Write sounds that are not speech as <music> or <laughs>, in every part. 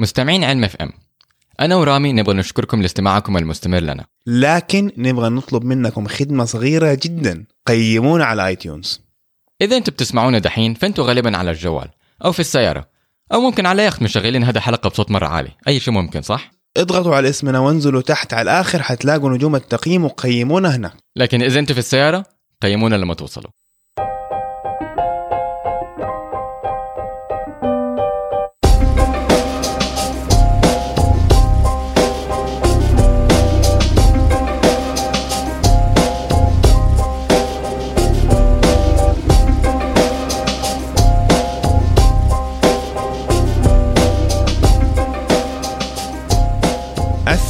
مستمعين علم FM أنا ورامي نبغى نشكركم لاستماعكم المستمر لنا. لكن نبغى نطلب منكم خدمة صغيرة جدا. قيمونا على iTunes إذا أنتم بتسمعونا دحين فأنتوا غالبا على الجوال أو في السيارة أو ممكن على يخت مشغلين هذا حلقة بصوت مرة عالي أي شيء ممكن صح؟ اضغطوا على اسمنا وانزلوا تحت على الآخر حتلاقوا نجوم التقييم وقيمونا هناك لكن إذا أنتوا في السيارة قيمونا لما توصلوا.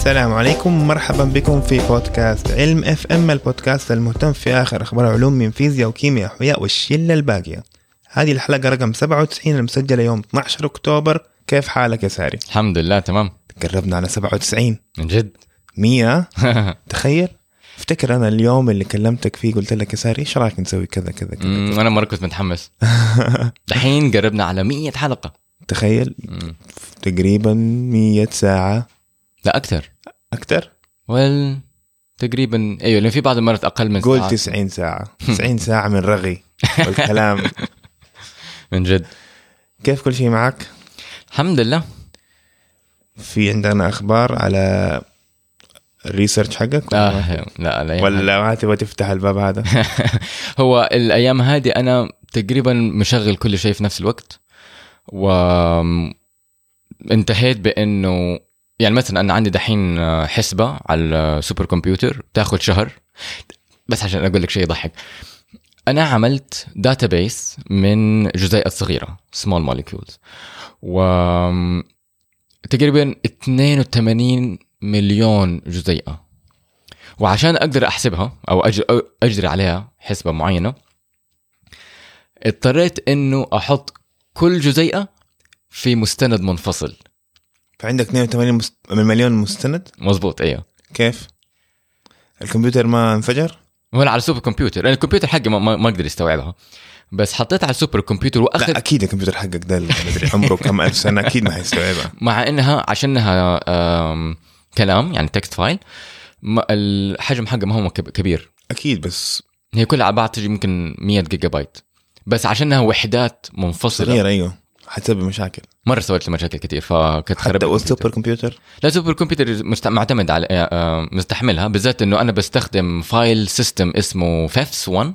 السلام عليكم. مرحبا بكم في بودكاست علم FM البودكاست المهتم في آخر أخبار العلوم من فيزياء وكيمياء واحياء والشلة الباقية. هذه الحلقة رقم 97 المسجلة يوم 12 أكتوبر. كيف حالك يا ساري؟ الحمد لله تمام. قربنا على 97 من جد؟ 100 <laughs> تخيل. افتكر أنا اليوم اللي كلمتك فيه قلت لك يا ساري إيش رأيك نسوي كذا كذا كذا أنا مرة كنت متحمس. <laughs> دحين قربنا على 100 حلقة. تخيل. تقريبا 100 ساعة. لا أكثر. أكثر؟ ويل تقريبا أيوه لأن في بعض المرات أقل من قول ساعة. 90 ساعة. 90 ساعة من رغي والكلام. <laughs> من جد. كيف كل شيء معك؟ الحمد لله. في عندنا أخبار على الريسيرش حقك؟ ولا, آه لا الأيام ولا ما تبغى تفتح الباب هذا؟ <laughs> هو الأيام هذه أنا تقريبا مشغل كل شيء في نفس الوقت. و انتهيت بأنه يعني مثلا أنا عندي دحين حسبة على ال supercomputer تاخذ شهر. بس عشان أقول لك شيء يضحك. أنا عملت database من جزيئات صغيرة small molecules و تقريبا 82 مليون جزيئة. وعشان أقدر أحسبها أو أجري عليها حسبة معينة اضطريت إنه أحط كل جزيئة في مستند منفصل. فعندك 82 مست... من مليون مستند؟ مزبوط أيوه. كيف؟ الكمبيوتر ما انفجر؟ هو على ال supercomputer لأن الكمبيوتر حقي ما, ما ما أقدر يستوعبها بس حطيتها على ال supercomputer وأخذ لا أكيد الكمبيوتر حقك ده اللي مدري عمره كم ألف سنة أكيد ما حيستوعبها. <laughs> مع إنها عشانها كلام يعني text file الحجم حقها ما هو كب- كبير. أكيد بس هي كلها على بعض تجي يمكن 100 جيجا بايت. بس عشانها وحدات منفصلة. صغير أيوه. حتسبب مشاكل. مرة سويت لي مشاكل كثير فكنت خربت حتى. وال supercomputer لا supercomputer مست... معتمد على آه، آه، مستحملها بالذات إنه أنا بستخدم file system اسمه فيفس 1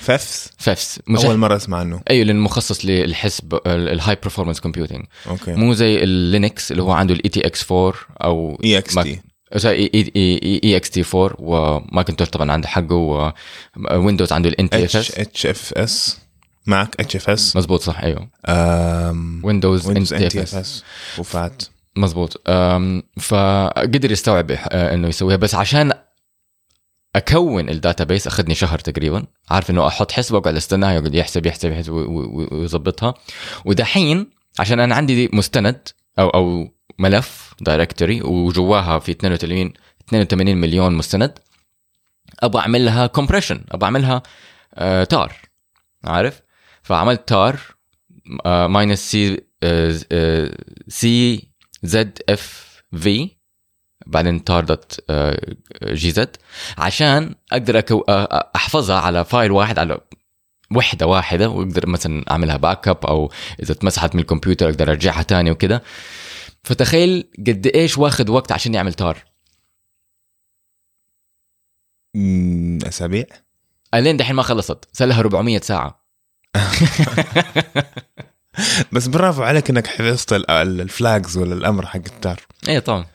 ففس فيفس أول مرة أسمع عنه. أيوه لأنه مخصص للحسب ال high performance computing okay. مو زي ال Linux اللي هو عنده ال ETX 4 أو EXT E EXT 4 وماكنتوش طبعا عنده حقه Windows عنده ال NTFHS HFS معك HFS مزبوط صح أيوه. Windows Windows NTFS و FAT. مزبوط أم، فقدر يستوعب آه، إنه يسويها بس عشان أكون ال database أخذني شهر تقريبا. عارف إنه أحط حسبه واقعد استناها يقعد يحسب يحسب يحسب ويظبطها. ودحين عشان أنا عندي مستند أو أو ملف directory وجواها في 82 82 مليون مستند أبغى اعمل لها compression أبغى أعملها آه tar عارف؟ فعملت tar minus c c z f v بعدين tar dot gz عشان أقدر أكو آه، أحفظها على file واحد على وحدة واحدة وأقدر مثلا أعملها backup أو إذا اتمسحت من الكمبيوتر أقدر أرجعها تاني وكده. فتخيل قد إيش واخد وقت عشان يعمل tar. أسابيع؟ ألين دحين ما خلصت صار لها 400 ساعة. <laughs> بس برافو عليك إنك حفظت ال- ال- الflags ولا الامر حق ال tar. إيه طبعا.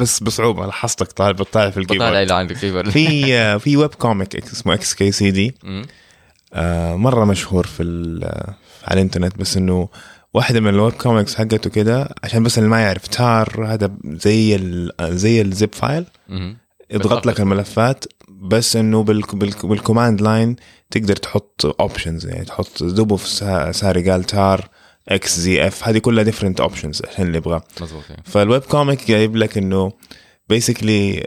بس بصعوبة لاحظتك طالع بتطالع في ال keyboard. اللي عندك keyboard في آه، في web comic اسمه XKCD. مرة مشهور في على الإنترنت بس إنه واحدة من ال web comics حقته كده عشان بس اللي ما يعرف tar هذا زي ال زي ال zip file بالضبط. لك الملفات بس إنه بال بال بال command line تقدر تحط options يعني تحط في سا- ساري قال tar xzf هذه كلها different options عشان اللي يبغاه مظبوط إيه. فال web comic جايب لك إنه basically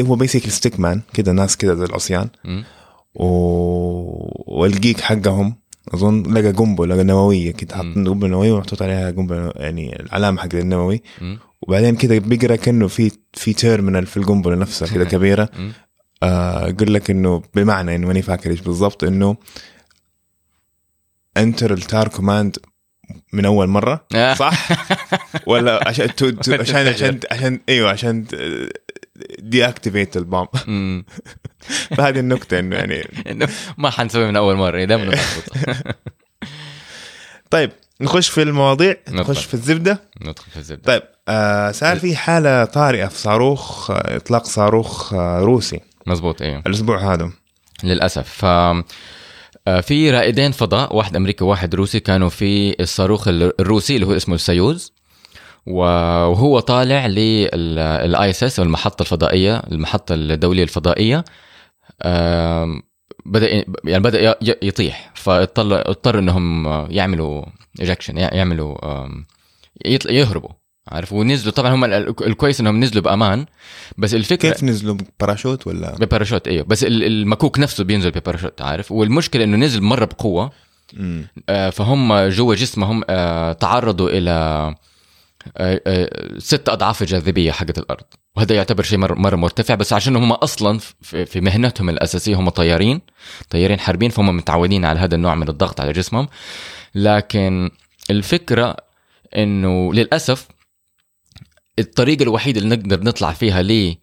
هو basically stick man كده ناس كده زي العصيان. و... وال geek حقهم أظن لقى قنبله نووية كده حاط مم. قنبله نوويه ومحطوط عليها قنبله يعني العلامة حق النووي. وبعدين كده بيقرأ كأنه في في terminal في القنبلة نفسها كده كبيرة مم. آه لك إنه بمعنى إنه ماني فاكر إيش بالضبط إنه enter ال tar command من أول مرة آه. صح <laughs> ولا عشان تو تو عشان عشان عشان أيوه عشان دي activate ال bomb مم. <laughs> فهذه النكتة إنه يعني ما حنسوي من أول مرة دائما <laughs> طيب نخش في المواضيع ندخل. نخش في الزبدة. ندخل في الزبدة. طيب آه صار في حالة طارئة في صاروخ آه، إطلاق صاروخ آه روسي. مزبوط أيوه الأسبوع هذا. للأسف. ف آه، في رائدين فضاء واحد أمريكي وواحد روسي كانوا في الصاروخ ال- الروسي اللي هو اسمه السويوز. وهو طالع لل ISS المحطة الفضائية المحطة الدولية الفضائية. بدأ يعني بدأ يطيح فاضطر اضطر إنهم يعملوا ejection يعملوا يهربوا عارف؟ ونزلوا طبعا هم ال- الكويس إنهم نزلوا بأمان بس الفكرة كيف نزلوا؟ باراشوت ولا؟ بباراشوت إيوه بس ال- المكوك نفسه بينزل بباراشوت عارف؟ والمشكلة إنه نزل مرة بقوة. آه، فهم جوا جسمهم آه، تعرضوا إلى آه، آه، ست أضعاف الجاذبيه حقت الأرض. وهذا يعتبر شيء مره مرة مرتفع بس عشان هم أصلا في مهنتهم الأساسية هم طيارين طيارين حربيين فهم متعودين على هذا النوع من الضغط على جسمهم. لكن الفكرة إنه للأسف الطريقة الوحيده اللي نقدر نطلع فيها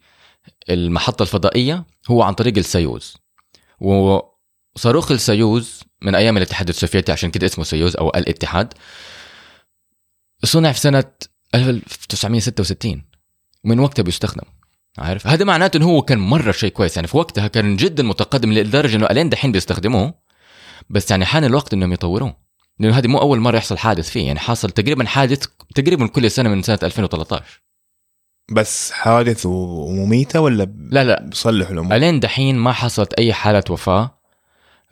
للمحطة الفضائية هو عن طريق السيوز. وصاروخ السويوز من أيام الاتحاد السوفيتي عشان كده اسمه سويوز أو الاتحاد صنع في سنة 1966 ومن وقتها بيستخدم. عارف؟ هذا معناته إنه هو كان مرة شيء كويس. يعني في وقتها كان جدا متقدم لدرجة إنه ألين دحين بيستخدموه. بس يعني حان الوقت إنهم يطوروه. لأنه هذه مو أول مرة يحصل حادث فيه. يعني حاصل تقريبا حادث تقريبا كل سنة من سنة 2013 بس حوادث ومميتة ولا لا لا. بيصلحوا الأمور؟ ألين دحين ما حصلت أي حاله وفاة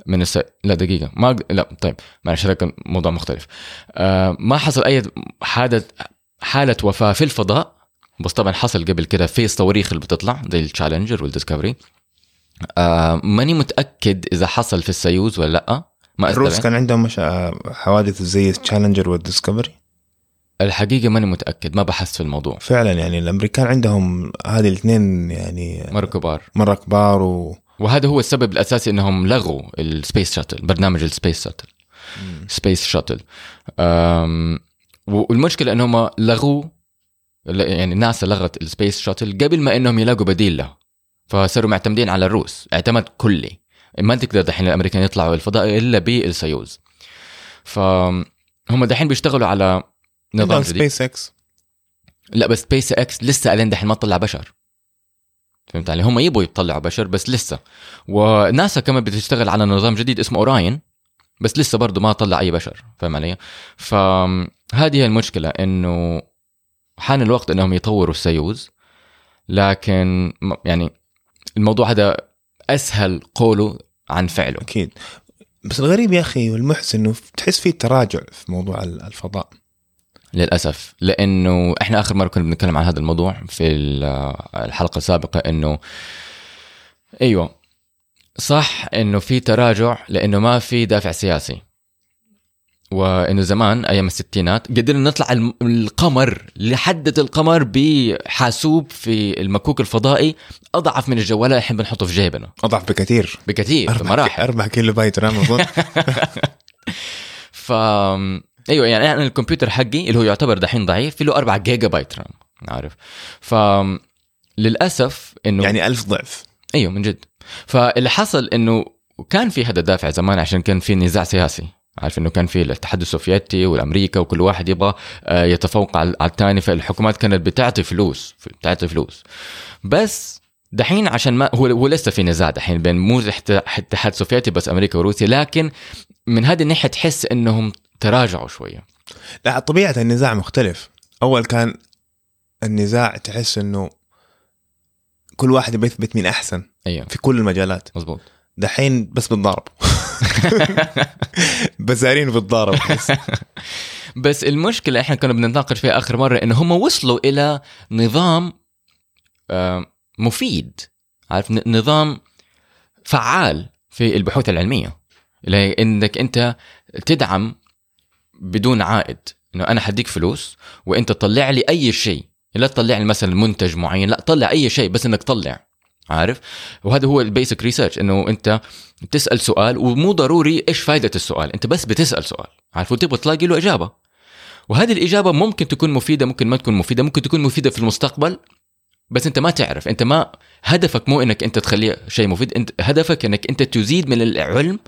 من الس... لا دقيقة. ما لا طيب. معلش هذا كان موضوع مختلف. آه ما حصل أي حادث حالة وفاة في الفضاء. بس طبعا حصل قبل كده في صواريخ اللي بتطلع زي التشالنجر والديسكفري آه ماني متأكد إذا حصل في السويوز ولا لأ. ما الروس. كان عندهم مش حوادث زي تشالنجر والديسكفري الحقيقة ماني متأكد ما بحثت في الموضوع. فعلا يعني الأمريكان عندهم هذه الاثنين يعني مرة كبار. مرة كبار و وهذا هو السبب الأساسي إنهم لغوا ال space shuttle برنامج ال space shuttle space shuttle والمشكلة إنهم لغوه يعني ناسا لغت ال space shuttle قبل ما إنهم يلاقوا بديل له. فصاروا معتمدين على الروس اعتماد كلي. ما تقدر دحين الأمريكان يطلعوا الفضاء إلا بالسويوز. فهم دحين بيشتغلوا على نظام سبيس إكس لا بس سبيس إكس لسه الين دحين ما طلع بشر. فهمت علي؟ هم يبغوا يطلعوا بشر بس لسه. وناسا كمان بتشتغل على نظام جديد اسمه Orion بس لسه برضه ما طلع أي بشر فاهم علي؟ فهذه هي المشكلة إنه حان الوقت إنهم يطوروا السويوز لكن يعني الموضوع هذا أسهل قوله عن فعله. أكيد. بس الغريب يا أخي والمحزن إنه تحس في تراجع في موضوع الفضاء. للأسف. لأنه إحنا آخر مرة كنا بنتكلم عن هذا الموضوع في ال- الحلقة السابقة إنه أيوه صح إنه في تراجع لإنه ما في دافع سياسي. وإنه زمان أيام الستينات قدرنا نطلع القمر لحدة القمر بحاسوب في المكوك الفضائي أضعف من الجوال اللي الحين بنحطه في جيبنا. أضعف بكثير. بكثير أربع, بمراحل أربع كيلو بايت رام اظن <laughs> ف أيوه يعني أنا الكمبيوتر حقي اللي هو يعتبر دحين ضعيف في له 4 جيجا بايت رام عارف ف للأسف إنه يعني ألف ضعف. أيوه من جد. فاللي حصل إنه كان في هذا الدافع زمان عشان كان في نزاع سياسي. عارف إنه كان في الاتحاد السوفيتي والأمريكا وكل واحد يبغى آه، يتفوق على الثاني فالحكومات كانت بتعطي فلوس بتعطي فلوس. بس دحين عشان ما هو هو لسه في نزاع دحين بين مو زي ات- اتحاد سوفيتي بس أمريكا وروسيا لكن من هذه الناحية تحس إنهم تراجعوا شوية. لا طبيعة النزاع مختلف. أول كان النزاع تحس إنه كل واحد يبي يثبت مين أحسن أيوه. في كل المجالات. مزبوط دحين بس بالضرب. <laughs> بزارين بالضرب. بس. <laughs> بس المشكلة إحنا كنا بنتناقش فيها آخر مرة انه هم وصلوا إلى نظام مفيد. عارف؟ نظام فعال في البحوث العلمية. إنك أنت تدعم بدون عائد. إنه أنا حديك فلوس وأنت تطلع لي أي شيء. لا تطلع لي مثلا منتج معين لا طلع أي شيء بس إنك تطلع عارف؟ وهذا هو ال basic research إنه أنت تسأل سؤال ومو ضروري إيش فائده السؤال أنت بس بتسأل سؤال عارف؟ وتبغى تلاقي له إجابة. وهذه الإجابة ممكن تكون مفيدة ممكن ما تكون مفيدة ممكن تكون مفيدة في المستقبل بس أنت ما تعرف أنت ما هدفك مو إنك أنت تخليه شيء مفيد أنت هدفك إنك أنت تزيد من العلم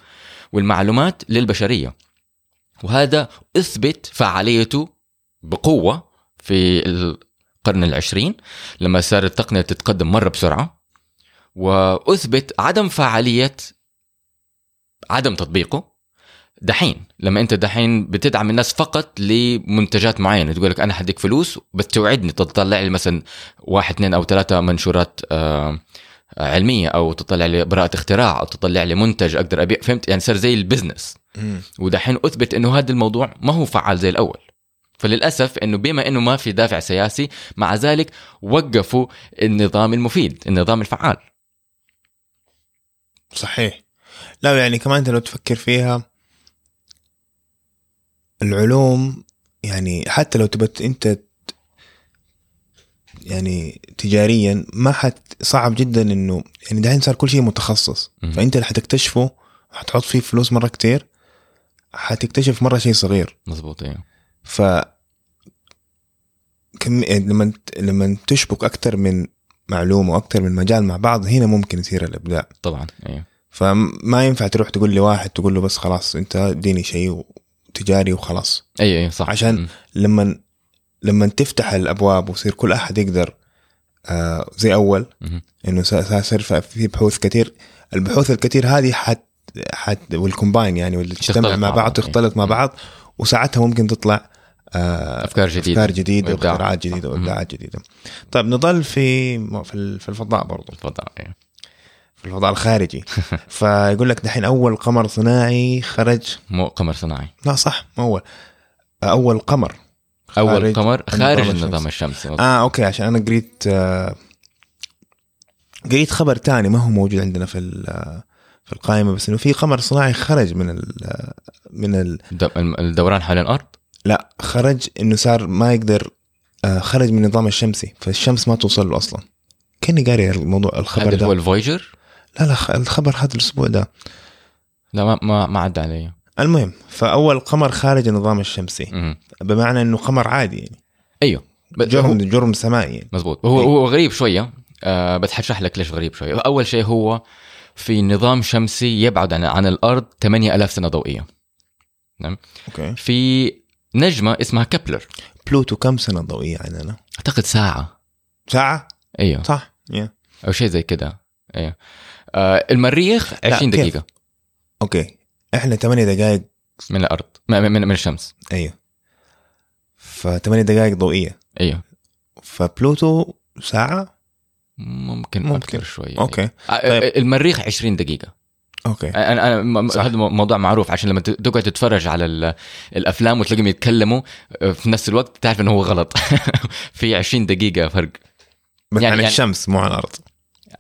والمعلومات للبشرية. وهذا إثبت فعاليته بقوة في القرن العشرين لما صار التقنية تتقدم مرة بسرعة وأثبت عدم فعالية عدم تطبيقه. دحين لما أنت دحين بتدعم الناس فقط لمنتجات معينة تقول لك أنا حديك فلوس بس توعدني تطلع لي مثلا واحد اثنين أو ثلاثة منشورات آه علمية أو تطلع لي براءة اختراع أو تطلع لي منتج أقدر أبيع. فهمت؟ يعني صار زي البزنس. ودحين أثبت إنه هذا الموضوع ما هو فعال زي الأول. فللأسف إنه بما إنه ما في دافع سياسي مع ذلك وقفوا النظام المفيد النظام الفعال. صحيح. لا يعني كمان أنت لو تفكر فيها العلوم يعني حتى لو تبت أنت يعني تجاريا ما حت صعب جدا إنه يعني دحين صار كل شيء متخصص. فأنت اللي حتكتشفه حتحط فيه فلوس مرة كتير حتكتشف مرة شيء صغير. مزبوط أيوه ف كم يعني لما لما تشبك أكثر من معلومة وأكثر من مجال مع بعض هنا ممكن يصير الإبداع طبعا أيوه فما ينفع تروح تقول لواحد تقول له بس خلاص أنت اديني شيء تجاري وخلاص أيوه أيوه صح عشان مم. لما لما تفتح الأبواب ويصير كل أحد يقدر آه زي أول. إنه صار في بحوث كثير البحوث الكثير هذه حت حت والكومباين يعني واللي تجتمع مع بعض بعض، تختلط مع إيه. بعض وساعتها ممكن تطلع آه أفكار جديدة. أفكار جديدة. واختراعات جديدة. وإبداعات جديدة. طيب نضل في في ال- في الفضاء برضو. تفضل أيوه في الفضاء الخارجي. <laughs> فيقول لك دحين أول قمر صناعي خرج. مو قمر صناعي. لا صح ما أول. أول قمر أول قمر خارج النظام الشمسي آه أوكي عشان أنا قريت آه قريت خبر تاني ما هو موجود عندنا في في القائمة بس إنه في قمر صناعي خرج من ال من ال الد- الدوران حول الأرض. لا خرج إنه صار ما يقدر آه خرج من النظام الشمسي فالشمس ما توصل له أصلا. كأني قاري الموضوع الخبر هذا هو الفويجر؟ لا لا الخبر هذا الأسبوع ده. لا ما ما, ما عدى علي. المهم فأول قمر خارج النظام الشمسي. مم. بمعنى إنه قمر عادي يعني. أيوه. جرم جرم سمائي يعني. مزبوط. هو إيه. هو غريب شوية. آه بس حشرح لك ليش غريب شوية. أول شيء هو في نظام شمسي يبعد عن عن الأرض 8000 سنة ضوئية. okay. في نجمة اسمها كبلر بلوتو كم سنة ضوئية عننا؟ أعتقد ساعة. ساعة؟ أيوه. صح. Yeah. أو شيء زي كده. أيوه. آه المريخ لا، 20 كيف؟ دقيقة. okay. إحنا 8 دقائق من الأرض. من, من, الشمس. أيوه. ف 8 دقائق ضوئية. أيوه. فبلوتو ساعة؟ ممكن, ممكن. أكثر شوية. okay. آه، طيب. المريخ 20 دقيقة. okay. أنا أنا. هذا موضوع معروف عشان لما تقعد تتفرج على ال- الأفلام وتلاقيهم يتكلموا في نفس الوقت تعرف إنه هو غلط. <laughs> في 20 دقيقة فرق. بس يعني- عن يعني- الشمس مو عن الأرض.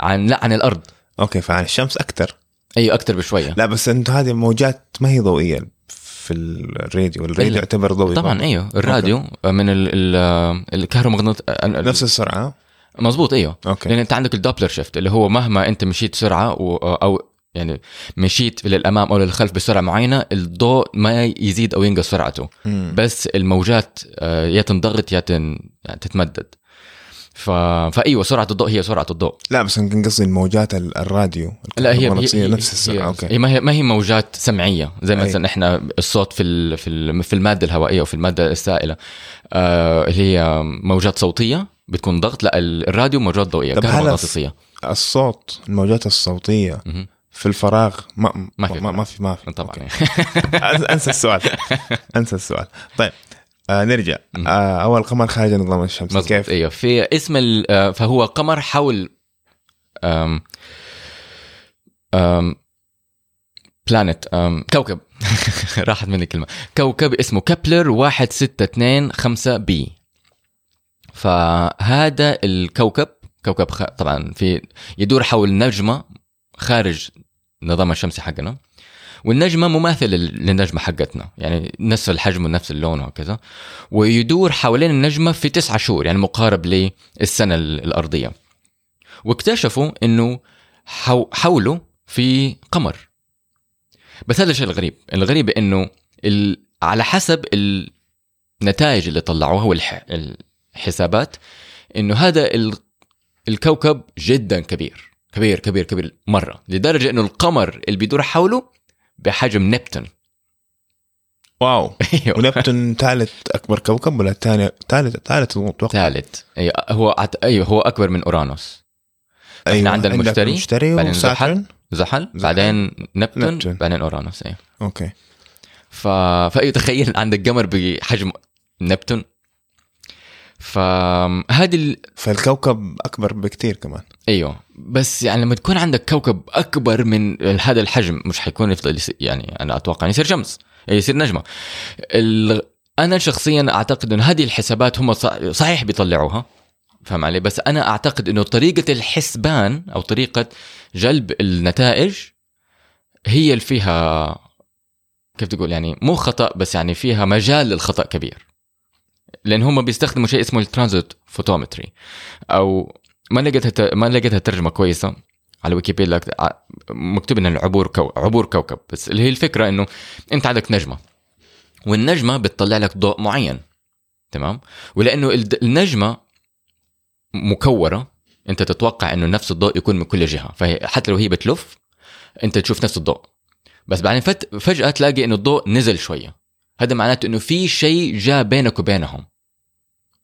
عن لا عن الأرض. okay فعن الشمس أكثر. اي أكثر بشوية. لا بس انت هذه موجات ما هي ضوئية في الراديو. الراديو يعتبر ضوئي طبعا. أيوه. الراديو من ال ال الكهرومغناطيسي نفس السرعة؟ مزبوط أيوه. okay. لأن أنت عندك ال Doppler shift اللي هو مهما أنت مشيت سرعة أو يعني مشيت للأمام أو للخلف بسرعة معينة الضوء ما يزيد أو ينقص سرعته مم. بس الموجات آه، يا تنضغط يا تن... يعني تتمدد ف... فأيوة سرعة الضوء هي سرعة الضوء لا بس يمكن قصدي الموجات ال- الراديو لا هي, هي, نفس السرعة هي, أوكي هي ما هي ما هي موجات سمعية زي. مثلا إحنا الصوت في ال... في ال... في المادة الهوائية أو في المادة السائلة آه اللي هي موجات صوتية بتكون ضغط لا ال- الراديو موجات ضوئية كهرومغناطيسية الصوت الموجات الصوتية مهم. في الفراغ ما ما ما في فراغ. ما في, ما في. طبعا. انسى السؤال. <laughs> أنسى السؤال. طيب آه نرجع. آه أول قمر خارج النظام الشمسي مظبوط. كيف؟ أيوه. في اسم ال... آه، فهو قمر حول أم... أم... planet أم... كوكب. <laughs> راحت مني كلمة. كوكب اسمه Kepler 1625 b. فهذا الكوكب كوكب خ... طبعا في يدور حول نجمة خارج النظام الشمسي حقنا. والنجمة مماثلة للنجمة حقتنا. يعني نفس الحجم ونفس اللون وهكذا. ويدور حوالين النجمة في تسعة شهور يعني مقارب للسنة الأرضية. واكتشفوا إنه حوله في قمر. بس هذا الشيء الغريب. الغريب إنه على حسب النتائج اللي طلعوها والحسابات إنه هذا الكوكب جدا كبير. كبير كبير كبير مرة لدرجة إنه القمر اللي بيدور حوله بحجم نبتون. واو. <laughs> أيوه. ونبتون ثالث أكبر كوكب ولا ثاني ثالث ثالث أتوقع ثالث. أيوه هو أيوه هو أكبر من أورانوس. أيوة. إحنا عندنا المشتري المشتري بعدين زحل زحل. بعدين نبتون, نبتون. بعدين أورانوس أيوه. أوكي. ف... فأيوة تخيل عندك قمر بحجم نبتون. فهذه ال... فالكوكب أكبر بكثير كمان. أيوه. بس يعني لما تكون عندك كوكب أكبر من هذا الحجم مش حيكون يفضل يعني أنا أتوقع يصير شمس. يصير نجمة. ال... أنا شخصيا أعتقد انه هذه الحسابات هم صحيح بيطلعوها فهم علي؟ بس أنا أعتقد إنه طريقة الحسبان أو طريقة جلب النتائج هي اللي فيها كيف تقول يعني مو خطأ بس يعني فيها مجال للخطأ كبير. لأن هم بيستخدموا شيء اسمه ال transit photometry. أو ما لقيتها ما لقيتها ترجمة كويسة على ويكيبيديا. مكتوب ان العبور كو... عبور كوكب. بس اللي هي الفكرة إنه أنت عندك نجمة. والنجمة بتطلع لك ضوء معين. تمام؟ ولأنه النجمة مكورة. أنت تتوقع إنه نفس الضوء يكون من كل جهة. فحتى لو هي بتلف أنت تشوف نفس الضوء. بس بعدين فجأة تلاقي إنه الضوء نزل شوية. هذا معناته إنه في شيء جاء بينك وبينهم.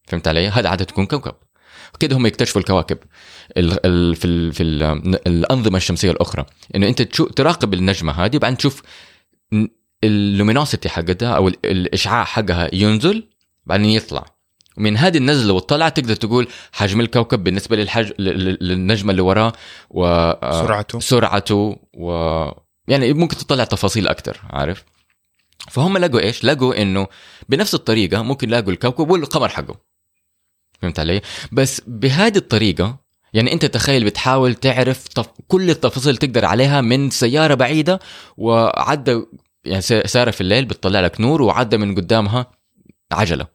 فهمت علي؟ هذا عادة تكون كوكب. كده هم يكتشفوا الكواكب. ال ال في ال في ال الأنظمة الشمسية الأخرى. إنه أنت تراقب النجمة هذه وبعدين تشوف اللومينوسيتي حقتها أو الإشعاع حقها ينزل بعدين يطلع. ومن هذه النزلة والطلعة تقدر تقول حجم الكوكب بالنسبة للحج للنجمة اللي وراه وسرعته سرعته. و يعني ممكن تطلع تفاصيل أكثر عارف؟ فهم لقوا إيش؟ لقوا إنه بنفس الطريقة ممكن يلاقوا الكوكب والقمر حقه فهمت علي؟ بس بهذه الطريقة يعني أنت تخيل بتحاول تعرف طف... كل التفاصيل تقدر عليها من سيارة بعيدة وعدى يعني سياره في الليل بتطلع لك نور وعدى من قدامها عجلة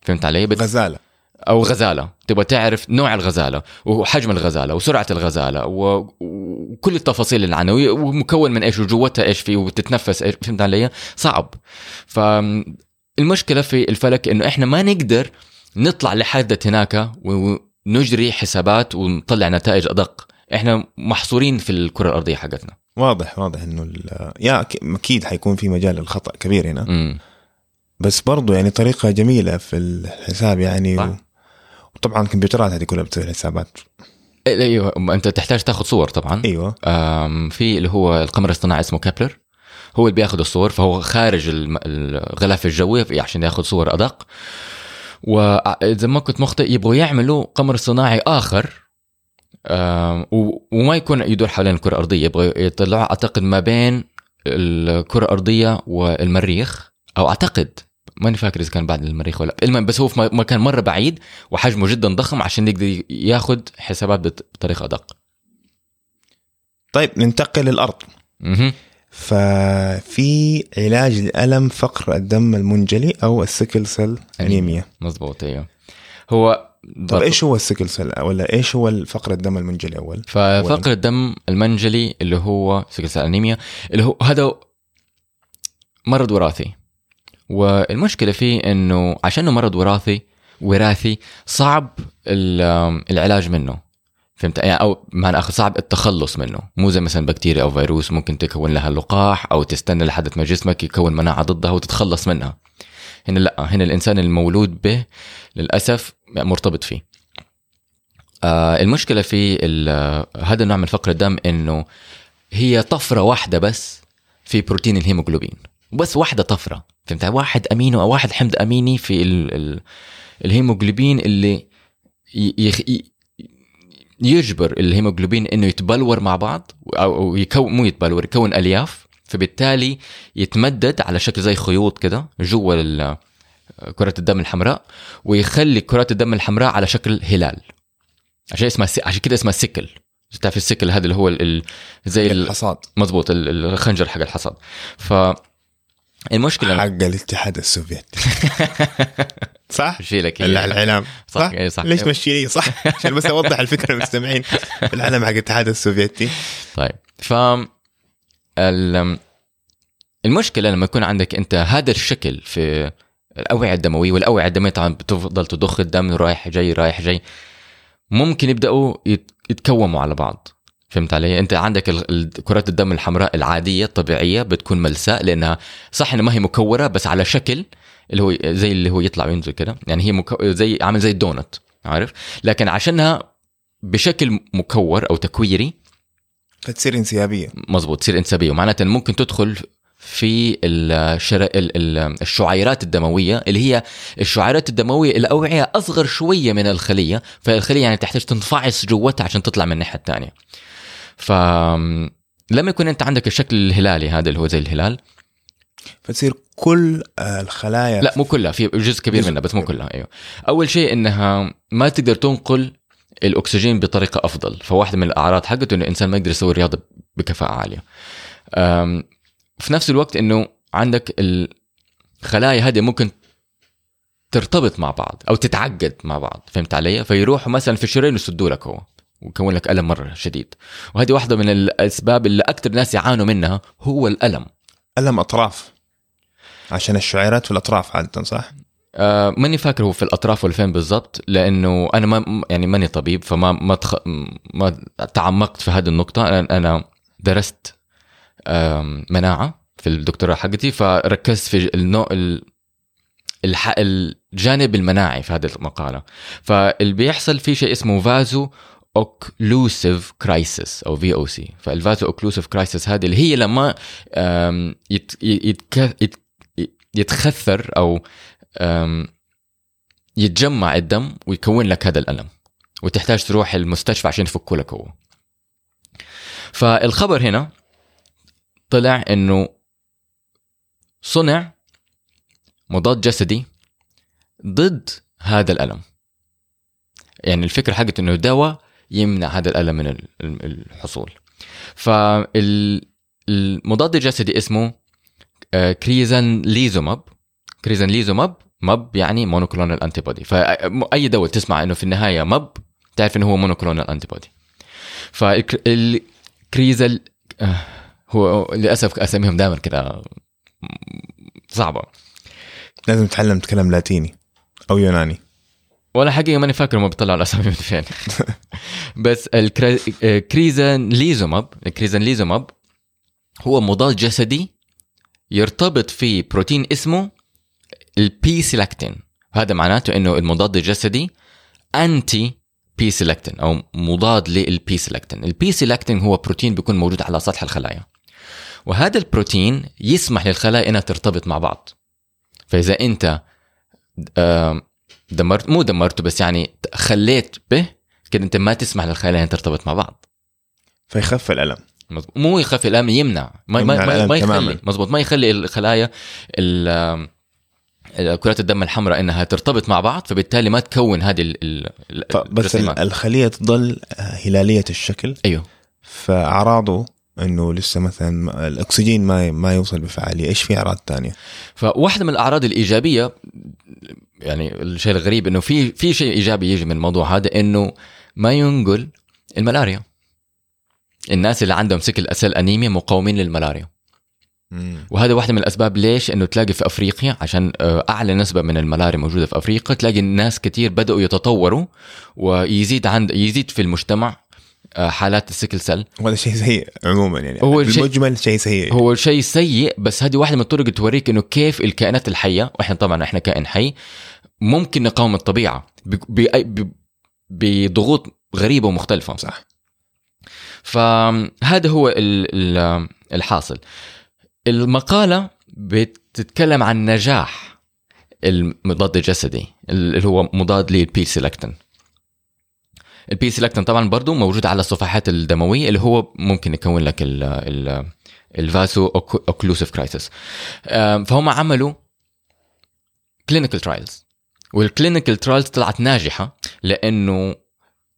فهمت علي؟ بت... غزالة أو غزالة. تبغى تعرف نوع الغزالة وحجم الغزالة وسرعة الغزالة وكل التفاصيل اللي عنها ومكون من إيش وجوتها إيش فيه وتتنفس إيش فهمت علي؟ صعب. فالمشكلة في الفلك إنه إحنا ما نقدر نطلع لحد هناك ونجري حسابات ونطلع نتائج أدق. إحنا محصورين في الكرة الأرضية حقتنا. واضح واضح إنه يا أكيد حيكون في مجال للخطأ كبير هنا. م. بس برضو يعني طريقة جميلة في الحساب يعني و... وطبعا الكمبيوترات هذه كلها بتسوي الحسابات أيوه. أنت تحتاج تاخذ صور طبعا. أيوه. في اللي هو القمر الاصطناعي اسمه كابلر. هو اللي بياخذ الصور فهو خارج الغلاف الجوي عشان ياخذ صور أدق. واذا ما كنت مخطئ يبغوا يعملوا قمر صناعي آخر. وما يكون يدور حوالين الكرة الأرضية يبغوا يطلعوا أعتقد ما بين الكرة الأرضية والمريخ أو أعتقد ماني فاكر إذا كان بعد المريخ ولا المهم بس هو في مكان مرة بعيد وحجمه جدا ضخم عشان يقدر ياخذ حسابات بطريقة أدق. طيب ننتقل للأرض. أها ففي علاج لألم فقر الدم المنجلي أو السكل سيل أنيميا. مضبوط أيوه. هو طيب إيش هو ال sickle cell؟ ولا إيش هو فقر الدم المنجلي أول؟ ففقر الدم المنجلي اللي هو sickle cell anemia اللي هو هذا مرض وراثي. والمشكلة فيه إنه عشانه مرض وراثي وراثي صعب العلاج منه. فهمت؟ يعني أو معنى آخر صعب التخلص منه. مو زي مثلا بكتيريا أو فيروس ممكن تكون لها لقاح أو تستنى لحد ما جسمك يكون مناعة ضدها وتتخلص منها. هنا لأ هنا الإنسان المولود به للأسف مرتبط فيه. آه المشكلة في هذا النوع من فقر الدم إنه هي طفرة واحدة بس في بروتين الهيموغلوبين. بس واحدة طفرة فهمت؟ واحد أمينو أو واحد حمض أميني في ال ال الهيموجلوبين اللي يخ... يجبر الهيموجلوبين إنه يتبلور مع بعض أو يكون مو يتبلور يكون ألياف فبالتالي يتمدد على شكل زي خيوط كده جوا كرة الدم الحمراء ويخلي كرات الدم الحمراء على شكل هلال. عشان اسمها عشان كده اسمها سيكل. تعرف السكل هذا اللي هو ال- زي ال- الحصاد. مزبوط ال- الخنجر حق الحصاد. ف المشكلة حق الاتحاد السوفيتي <laughs> صح؟ شيء لك ال- العلام صح، صح؟ إيه، صح. ليش مشي لي صح؟ عشان بس أوضح الفكرة للمستمعين العلم حق الاتحاد السوفيتي طيب ف ال- المشكلة لما يكون عندك أنت هذا الشكل في الأوعية الدموية والأوعية الدموية طبعا بتفضل تضخ الدم رايح جاي رايح جاي ممكن يبدأوا يت- يتكوموا على بعض فهمت علي؟ أنت عندك كرات الدم الحمراء العادية الطبيعية بتكون ملساء لأنها صح إنها ما هي مكورة بس على شكل اللي هو زي اللي هو يطلع وينزل كده. يعني هي مكو... زي عامل زي الدونت عارف؟ لكن عشانها بشكل مكور أو تكويري فتصير انسيابية. مزبوط تصير انسابيه ومعناتها ممكن تدخل في الشر... ال- ال- الشعيرات الدموية اللي هي الشعيرات الدموية الأوعية أصغر شوية من الخلية. فالخلية يعني تحتاج تنفعص جوتها عشان تطلع من الناحية الثانية ف لما يكون أنت عندك الشكل الهلالي هذا اللي هو زي الهلال. فتصير كل آه، الخلايا لا مو كلها في جزء كبير جزء منها بس مو. كلها أيوه. أول شيء إنها ما تقدر تنقل الأكسجين بطريقة أفضل فواحدة من الأعراض حقته إنه الإنسان ما يقدر يسوي رياضه بكفاءة عالية. في نفس الوقت إنه عندك الخلايا هذه ممكن ترتبط مع بعض أو تتعقد مع بعض فهمت علي؟ فيروحوا مثلا في الشرايين يسدوا لك هو. ويكون لك ألم مرة شديد. وهذه واحدة من الأسباب اللي أكثر ناس يعانوا منها هو الألم. ألم أطراف. عشان الشعيرات في الاطراف عادة صح؟ آه ماني فاكر هو في الأطراف ولا فين بالضبط لأنه أنا ما يعني ماني طبيب فما ما تخ... ما تعمقت في هذه النقطة. أنا أنا درست آم، مناعة في الدكتوراه حقتي فركزت في النوع ال... الح... الجانب المناعي في هذه المقالة. فاللي بيحصل في شيء اسمه vaso-occlusive crisis أو VOC فال vaso-occlusive crisis هذه اللي هي لما. يتخثر أو يتجمع الدم ويكون لك هذا الألم وتحتاج تروح المستشفى عشان يفكوا لك هو فالخبر هنا طلع إنه صنع مضاد جسدي ضد هذا الألم يعني الفكرة حقت إنه دواء يمنع هذا الألم من ال- ال- الحصول. فالمضاد الجسدي اسمه آه، crizanlizumab crizanlizumab mab يعني monoclonal antibody فأي دواء تسمع إنه في النهاية mab تعرف إنه هو monoclonal antibody فال crizal آه، هو للأسف أساميهم دائما كده صعبة. لازم تتعلم تتكلم لاتيني أو يوناني. ولا حقيقة ماني فاكر هم بيطلعوا الأسامي من فين. <laughs> بس ال crizanlizumab ال crizanlizumab هو مضاد جسدي يرتبط في بروتين اسمه ال P-selectin هذا معناته إنه المضاد الجسدي anti P-selectin أو مضاد لل P-selectin ال P-selectin هو بروتين بيكون موجود على سطح الخلايا. وهذا البروتين يسمح للخلايا إنها ترتبط مع بعض. فإذا أنت دمرت مو دمرته بس يعني خليت به كده أنت ما تسمح للخلايا إنها ترتبط مع بعض. فيخف الألم. مظبوط. مو يخفي الألم يمنع. ما ما, يمنع ما, ما يخلي. مزبوط ما يخلي الخلايا ال- ال- كرات الدم الحمراء إنها ترتبط مع بعض فبالتالي ما تكون هذه ال- بس. الخلية تظل هلالية الشكل. أيوه. فأعراضه إنه لسه مثلا الأكسجين ما ما يوصل بفعالية. إيش في أعراض تانية؟ فواحدة من الأعراض الإيجابية يعني الشيء الغريب إنه في في شيء إيجابي يجي من الموضوع هذا إنه ما ينقل الملاريا. الناس اللي عندهم سكل اسل أنيميا مقاومين للملاريا. وهذا واحدة من الأسباب ليش إنه تلاقي في أفريقيا عشان آه، أعلى نسبة من الملاريا موجودة في أفريقيا تلاقي الناس كتير بدأوا يتطوروا ويزيد عند يزيد في المجتمع حالات السكل سل. وهذا شيء سيء عموما يعني. هو شيء- المجمل شيء سيء. هو شيء سيء بس هذه واحدة من الطرق اللي توريك إنه كيف الكائنات الحية وإحنا طبعا إحنا كائن حي ممكن نقاوم ب- بضغوط غريبة ومختلفة. صح. فهذا هو ال- ال- الحاصل. المقالة بتتكلم عن نجاح المضاد الجسدي اللي هو مضاد لل P-selectin. ال P-selectin طبعا برضو موجود على الصفيحات الدموية اللي هو ممكن يكون لك ال ال ال vaso-occlusive crisis فهم عملوا clinical trials وال clinical trials طلعت ناجحة لأنه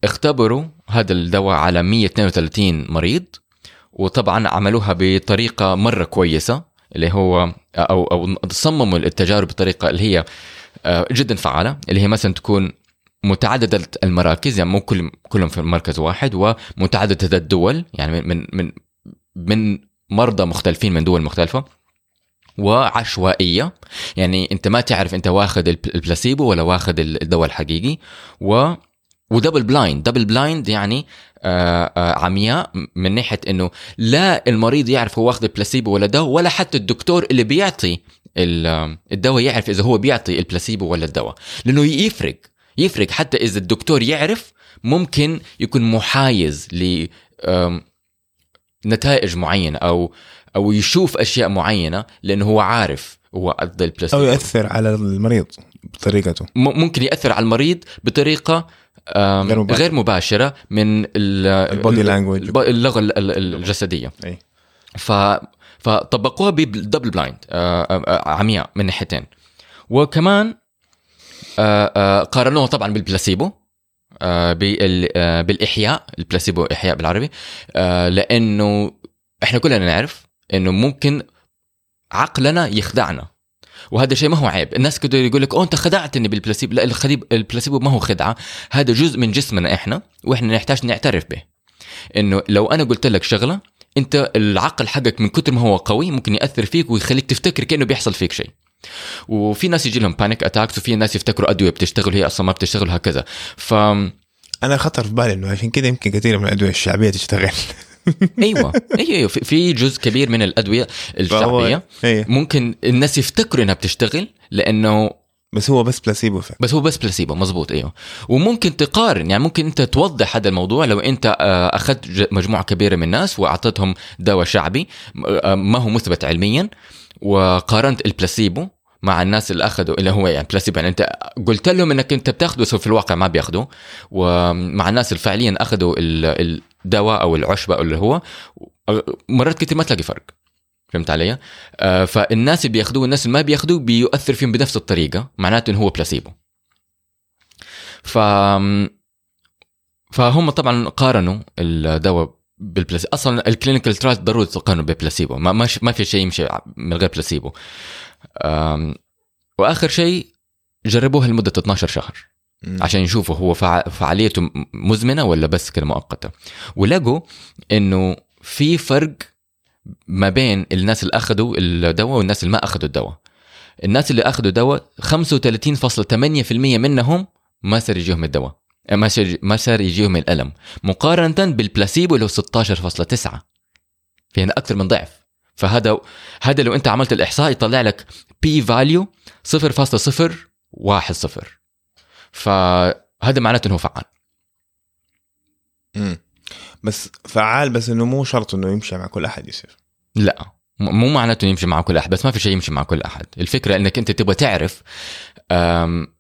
اختبروا هذا الدواء على 132 مريض وطبعا عملوها بطريقة مرة كويسة اللي هو أو أو صمموا التجارب بطريقة اللي هي آه، جدا فعالة اللي هي مثلا تكون متعددة المراكز يعني مو كل كلهم في مركز واحد ومتعددة الدول يعني من من من مرضى مختلفين من دول مختلفة وعشوائية. يعني انت ما تعرف انت واخذ البلاسيبو ولا واخذ الدواء الحقيقي و و double blind. double blind يعني آآ آآ عمياء من ناحية انه لا المريض يعرف هو واخذ البلاسيبو ولا دواء ولا حتى الدكتور اللي بيعطي الدواء يعرف إذا هو بيعطي البلاسيبو ولا الدواء لأنه يفرق. يفرق. حتى إذا الدكتور يعرف ممكن يكون محايز ل نتائج معينة أو أو يشوف أشياء معينة لأنه هو عارف هو ادى البلاسيبو. أو يأثر على المريض بطريقته. ممكن يأثر على المريض بطريقة غير مباشرة. غير مباشرة من ال body language اللغة الجسدية. أي. ف فطبقوها بال double blind عمياء من ناحيتين. وكمان قارنوها طبعا بالبلاسيبو بالإحياء البلاسيبو إحياء بالعربي لأنه إحنا كلنا نعرف إنه ممكن عقلنا يخدعنا. وهذا شيء ما هو عيب. الناس كده يقول لك أنت خدعتني بالبلاسيبو. لا البلاسيبو ما هو خدعة. هذا جزء من جسمنا إحنا وإحنا نحتاج نعترف به. إنه لو أنا قلت لك شغلة أنت العقل حقك من كتر ما هو قوي ممكن يأثر فيك ويخليك تفتكر كأنه بيحصل فيك شيء. وفي ناس يجي لهم panic attacks وفي ناس يفتكروا أدوية بتشتغل هي أصلا ما بتشتغل هكذا ف أنا خطر في بالي إنه عشان كذا يمكن كثير من الأدوية الشعبية تشتغل. <laughs> أيوه. أيوه في جزء كبير من الأدوية الشعبية أيه. ممكن الناس يفتكروا إنها بتشتغل لأنه بس هو بس بلاسيبو فعلا. بس هو بس بلاسيبو مزبوط أيوه. وممكن تقارن يعني ممكن أنت توضح هذا الموضوع. لو أنت أخذت مجموعة كبيرة من الناس واعطيتهم دواء شعبي ما هو مثبت علميا وقارنت البلاسيبو مع الناس اللي اخذوا اللي هو يعني بلاسيبو يعني أنت قلت لهم إنك أنت بتاخذه بس في الواقع ما بياخذوا ومع الناس اللي فعليا أخذوا الدواء أو العشبة أو اللي هو مرات كثير ما تلاقي فرق. فهمت علي؟ آه فالناس اللي بياخذوه والناس اللي ما بياخذوه بيؤثر فيهم بنفس الطريقة معناته انه هو بلاسيبو. ف فهم طبعا قارنوا الدواء بالبلاسيبو أصلا ال clinical trial ضروري تقارنوا ببلاسيبو. ما ما في شيء يمشي من غير بلاسيبو. وآخر شيء جربوها لمدة 12 شهر. عشان يشوفوا هو فعاليته مزمنة ولا بس كده مؤقته ولقوا إنه في فرق ما بين الناس اللي أخذوا الدواء والناس اللي ما أخذوا الدواء. الناس اللي أخذوا دواء 35.8% منهم ما صار يجيهم الدواء. ما صار ما صار يجيهم الألم. مقارنة بالبلاسيبو اللي هو 16.9 في هنا أكثر من ضعف. فهذا هذا لو أنت عملت الإحصاء يطلع لك P value 0.010 فهذا معناته إنه فعال. امم بس فعال بس إنه مو شرط إنه يمشي مع كل أحد يصير. لا. مو معناته يمشي مع كل أحد بس ما في شيء يمشي مع كل أحد. الفكرة إنك أنت تبغى تعرف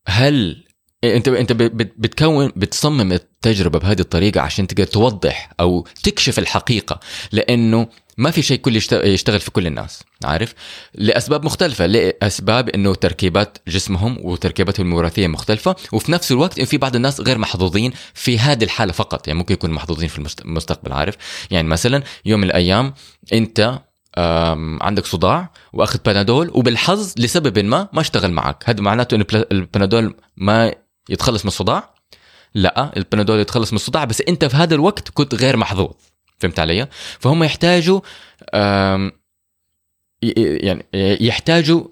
هل انت انت بتكون بتصمم التجربة بهذه الطريقة عشان تقدر توضح أو تكشف الحقيقة لأنه ما في شيء كل يشتغل في كل الناس عارف؟ لأسباب مختلفة لأسباب إنه تركيبات جسمهم وتركيباتهم الوراثية مختلفة وفي نفس الوقت في بعض الناس غير محظوظين في هذه الحالة فقط يعني ممكن يكونوا محظوظين في المستقبل عارف؟ يعني مثلا يوم من الأيام أنت عندك صداع وأخذ بنادول وبالحظ لسبب ما ما اشتغل معك هذا معناته إنه البنادول ما يتخلص من الصداع؟ لا البنادول يتخلص من الصداع بس أنت في هذا الوقت كنت غير محظوظ. فهمت علي؟ فهم يحتاجوا يعني يحتاجوا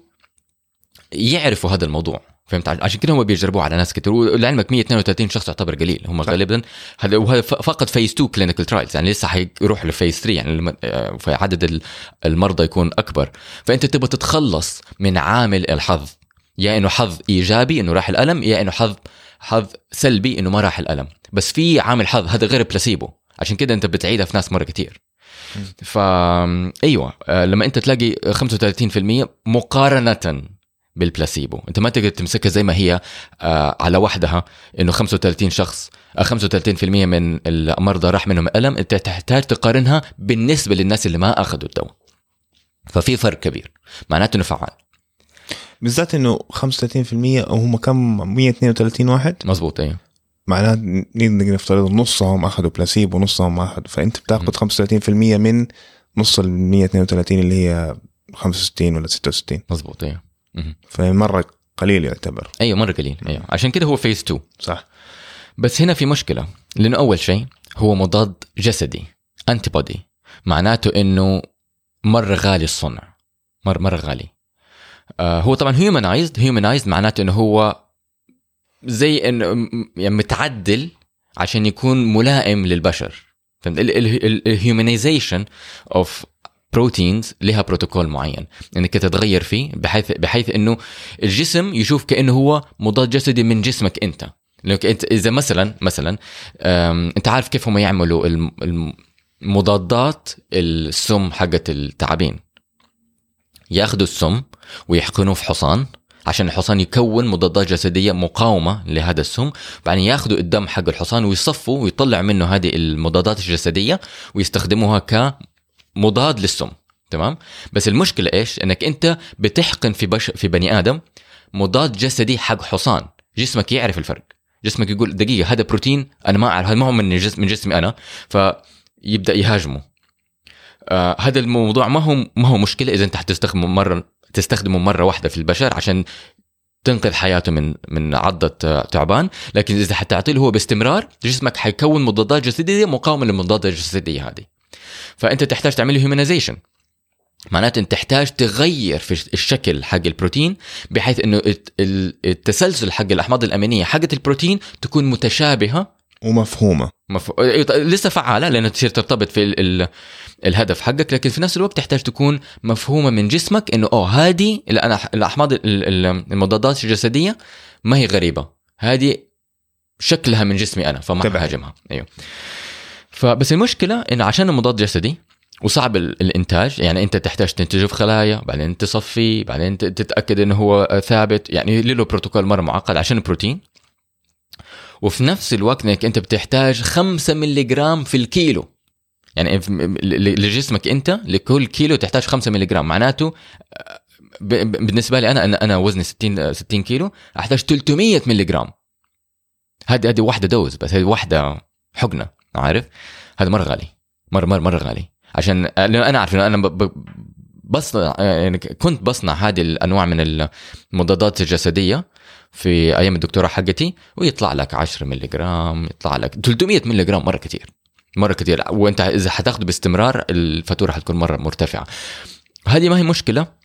يعرفوا هذا الموضوع. فهمت عشان كده هم بيجربوه على ناس كثير ولعلمك 132 شخص يعتبر قليل هم غالبا هذا وهذا فقط phase 2 clinical trials يعني لسه حيروح ل phase 3 يعني فعدد المرضى يكون أكبر. فأنت تبغى تتخلص من عامل الحظ. يا إنه حظ إيجابي إنه راح الألم يا إنه حظ حظ سلبي إنه ما راح الألم. بس في عامل حظ هذا غير بلاسيبو عشان كده أنت بتعيدها في ناس مرة كتير. فا أيوه آه، لما أنت تلاقي 35% مقارنة بالبلاسيبو أنت ما تقدر تمسكها زي ما هي آه، على وحدها. إنه 35 شخص 35% آه، من المرضى راح منهم ألم. أنت تحتاج تقارنها بالنسبة للناس اللي ما أخذوا الدواء. ففي فرق كبير. معناته إنه فعال. بالذات إنه 35% أو هم كم؟ 132 واحد. مزبوط أيوه. معناه نقدر نفترض نصهم أخذوا بلاسيبو ونصهم ما اخذوا فانت بتاخذ 35% من نص ال 132 اللي هي 65 ولا 66 مزبوط أيوه. فمرة قليل يعتبر. أيوه مرة قليل أيوه. عشان كده هو فيز 2 صح. بس هنا في مشكلة لأنه أول شيء هو مضاد جسدي antibody معناته إنه مرة غالي الصنع. مره مرة غالي. هو طبعا humanized humanized معناته إنه هو زي انه يعني متعدل عشان يكون ملائم للبشر. فهمت؟ ال humanization of proteins لها بروتوكول معين. إنك تتغير فيه بحيث بحيث إنه الجسم يشوف كأنه هو مضاد جسدي من جسمك أنت. لأنك أنت إذا مثلا مثلا أنت عارف كيف هم يعملوا الم- الم- مضادات السم حقت التعابين. ياخذوا السم ويحقنوه في حصان عشان الحصان يكون مضادات جسدية مقاومة لهذا السم بعدين ياخذوا الدم حق الحصان ويصفوا ويطلع منه هذه المضادات الجسدية ويستخدموها كمضاد للسم تمام؟ بس المشكلة إيش؟ إنك أنت بتحقن في بش في بني آدم مضاد جسدي حق حصان جسمك يعرف الفرق جسمك يقول دقيقة هذا بروتين أنا ما أعرف هذا ما هو من جسم من جسمي أنا فيبدأ يهاجمه. آه هذا الموضوع ما هو ما هو مشكلة إذا أنت حتستخدمه مرة تستخدمه مرة واحدة في البشر عشان تنقذ حياته من من عضة تعبان. لكن إذا حتعطيه هو باستمرار جسمك حيكون مضادات جسدية مقاومة للمضادات الجسدية هذه. فأنت تحتاج تعمل هيومنايزيشن معناته أنت تحتاج تغير في الشكل حق البروتين بحيث إنه الت- ال- التسلسل حق الأحماض الأمينية حقت البروتين تكون متشابهة ومفهومة. مف... لسه فعالة لانها تصير ترتبط في ال... ال... الهدف حقك لكن في نفس الوقت تحتاج تكون مفهومة من جسمك إنه أوه هذه أنا الأحماض ال- ال- المضادات الجسدية ما هي غريبة هذه شكلها من جسمي أنا فما. هاجمها أيوه. فبس المشكلة انه عشان المضاد جسدي وصعب ال- الإنتاج يعني أنت تحتاج تنتجه في خلايا بعدين تصفيه بعدين تتأكد إنه هو ثابت يعني له بروتوكول مرة معقد عشان البروتين وفي نفس الوقت إنك أنت بتحتاج 5 ملي جرام في الكيلو. يعني لجسمك أنت لكل كيلو تحتاج 5 ملي جرام معناته آه، بالنسبة لي أنا أنا وزني 60 60 كيلو أحتاج 300 ملي جرام هذه هذه واحدة dose بس هذه واحدة حقنة عارف؟ هذا مرة غالي. مرة مرة مرة غالي. عشان أنا عارف إنه أنا بصنع يعني كنت بصنع هذه الأنواع من المضادات الجسدية في أيام الدكتوراه حقتي ويطلع لك 10 ملي جرام يطلع لك 300 ملي جرام مرة كثير مرة كثير وأنت إذا حتاخده باستمرار الفاتورة حتكون مرة مرتفعة. هذه ما هي مشكلة.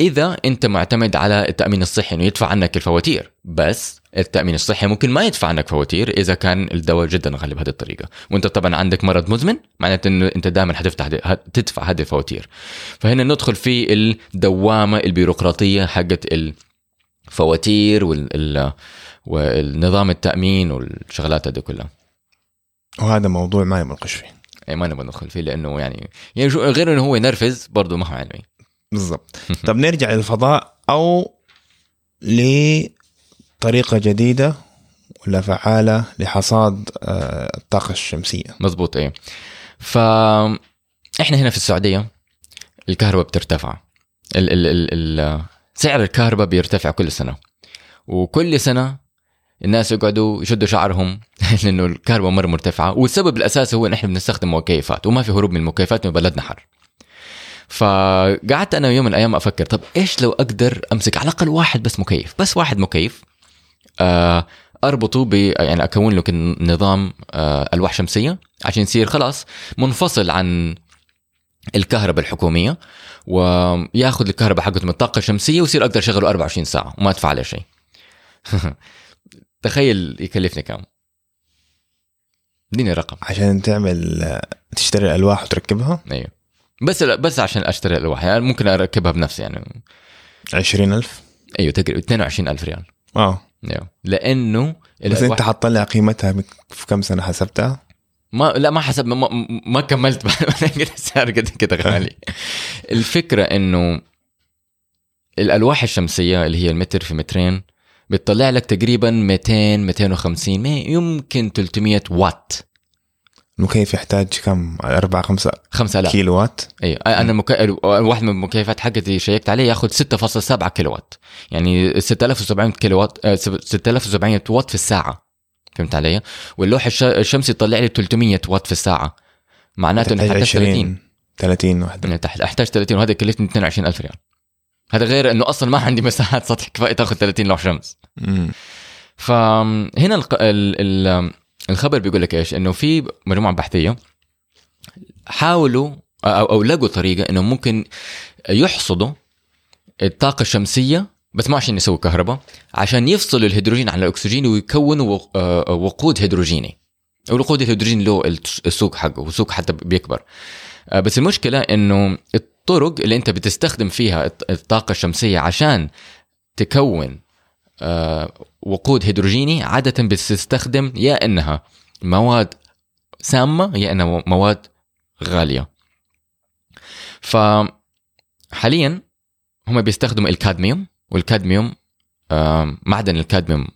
إذا أنت معتمد على التأمين الصحي إنه يدفع عنك الفواتير. بس التأمين الصحي ممكن ما يدفع عنك فواتير إذا كان الدواء جدا غالي بهذه الطريقة. وأنت طبعا عندك مرض مزمن معناته إنه أنت دائما حتفتح تدفع هذه الفواتير. فهنا ندخل في الدوامة البيروقراطية حقت الفواتير وال والنظام التأمين والشغلات هذه كلها. وهذا موضوع ما يناقش فيه. يعني ما نبغى ندخل فيه لأنه يعني, يعني غير إنه هو ينرفز برضه ما هو علمي. بالضبط. <laughs> طب نرجع للفضاء أو لطريقة جديدة ولا فعالة لحصاد آه، الطاقة الشمسية. مزبوط إيه. ف إحنا هنا في السعودية الكهرباء بترتفع. ال ال ال ال سعر الكهرباء بيرتفع كل سنة. وكل سنة الناس يقعدوا يشدوا شعرهم <laughs> لأنه الكهرباء مرة مرتفعة. والسبب الاساسي هو إن إحنا بنستخدم مكيفات وما في هروب من المكيفات من بلدنا حر. فقعدت أنا يوم من الأيام أفكر طب إيش لو أقدر أمسك على الأقل واحد بس مكيف؟ بس واحد مكيف آه أربطه ب يعني أكون له نظام آه الواح شمسية عشان يصير خلاص منفصل عن الكهرباء الحكومية وياخذ الكهرباء حقته من الطاقة الشمسية ويصير أقدر اشغله 24 ساعة وما ادفع عليه شيء. <laughs> تخيل يكلفني كم؟ اديني رقم عشان تعمل تشتري الألواح وتركبها؟ أيوه بس بس عشان أشتري الواح يعني ممكن أركبها بنفسي يعني. عشرين ألف؟ أيوه تقريبا 22000 ريال. آه أيوه لأنه بس أنت حتطلع قيمتها في كم سنة حسبتها؟ ما لا ما حسب ما, ما- كملت <laughs> السعر قد كده غالي. الفكرة إنه الألواح الشمسية اللي هي المتر في مترين بتطلع لك تقريبا 200 250 ما يمكن 300 وات. المكيف يحتاج كم؟ 4 5 5000 كيلو وات؟ أيوه. أنا المكي... واحد من المكيفات حقتي شيكت عليه ياخذ 6.7 كيلو وات. يعني 6700 كيلو وات آه، 6700 وات في الساعة. فهمت علي؟ واللوح الش- الشمسي يطلع لي 300 واط في الساعة. معناته انه تحتاج حتى 30 20 30 وحده احتاج 30 وهذا كلفني 22000 ريال. هذا غير إنه أصلا ما عندي مساحات سطح كفاية تأخذ 30 لوح شمس. مم. فهنا الق... ال... ال... الخبر بيقول لك إيش؟ إنه في مجموعة بحثية حاولوا أو, أو لقوا طريقة إنه ممكن يحصدوا الطاقة الشمسية بس ما عشان يسووا كهرباء عشان يفصلوا الهيدروجين عن الأكسجين ويكونوا آه، وقود هيدروجيني. والوقود الهيدروجين له السوق حقه والسوق حتى بيكبر. آه، بس المشكلة إنه الطرق اللي أنت بتستخدم فيها الط- الطاقة الشمسية عشان تكون آه، وقود هيدروجيني عادة بتستخدم يا إنها مواد سامة يا إنها مواد غالية. فحاليا هم بيستخدموا الكادميوم والكادميوم آم، معدن الكادميوم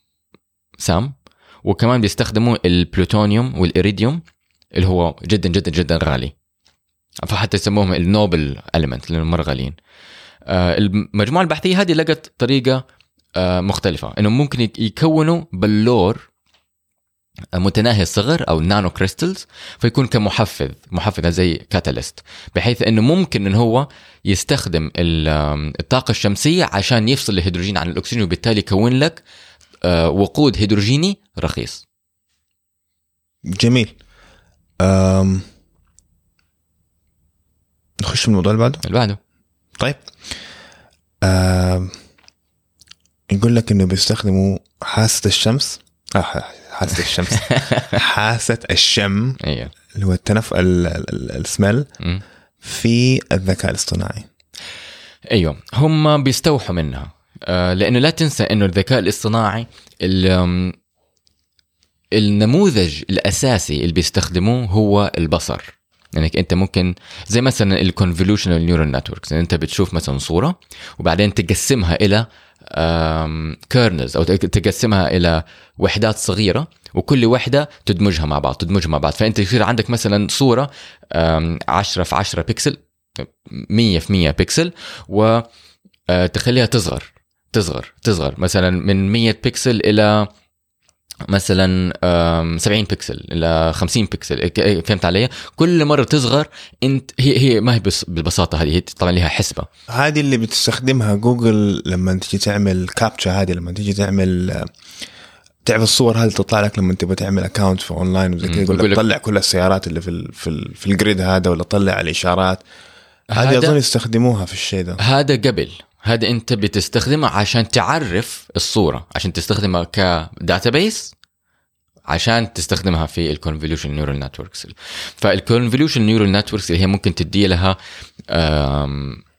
سام. وكمان بيستخدموا البلوتونيوم والإيريديوم اللي هو جدا جدا جدا غالي. فحتى يسموهم ال noble element لأنهم مرة غاليين. آه، المجموعة البحثية هذه لقت طريقة آه، مختلفة. إنه ممكن يك- يكونوا بلور آه، متناهي الصغر أو nanocrystals فيكون كمحفز محفز زي catalyst بحيث إنه ممكن انه هو يستخدم الطاقة الشمسية عشان يفصل الهيدروجين عن الأكسجين وبالتالي يكون لك آه، وقود هيدروجيني رخيص. جميل. أم... نخش في الموضوع اللي بعده؟ اللي بعده. طيب. أم... يقول لك إنه بيستخدموا حاسة الشمس آه ح- حاسة الشمس. <laughs> حاسة الشم. أيوه اللي هو التنف ال- ال- ال- السمل. في الذكاء الاصطناعي. أيوه. هم بيستوحوا منها. آه، لأنه لا تنسى إنه الذكاء الاصطناعي النموذج الأساسي اللي بيستخدموه هو البصر. يعني أنت ممكن زي مثلا ال convolutional neural networks أنت بتشوف مثلا صورة وبعدين تقسمها إلى kernels أو تقسمها إلى وحدات صغيرة وكل وحدة تدمجها مع بعض تدمجها مع بعض. فأنت يصير عندك مثلا صورة آم، 10 في 10 بكسل 100 في 100 بكسل و آه، تصغر تصغر تصغر. مثلا من 100 بكسل إلى مثلا آم، 70 بكسل إلى 50 بكسل. ك- فهمت علي؟ كل مرة تصغر أنت هي هي ما هي بس بالبساطة هذه هي طبعا لها حسبة. هذه اللي بتستخدمها جوجل لما تيجي تعمل كابتشا هذه لما تيجي تعمل تعرف الصور هذه تطلع لك لما تبغى تعمل account في اونلاين وزي كذا. يقول لك طلع كل السيارات اللي في ال في, ال في ال grid هذا ولا طلع الإشارات. هذه أظن يستخدموها في الشيء ده. هذا قبل. هذا انت بتستخدمها عشان تعرف الصورة عشان تستخدمها ك database عشان تستخدمها في ال convolution neural networks فال convolution neural networks اللي هي ممكن تدي لها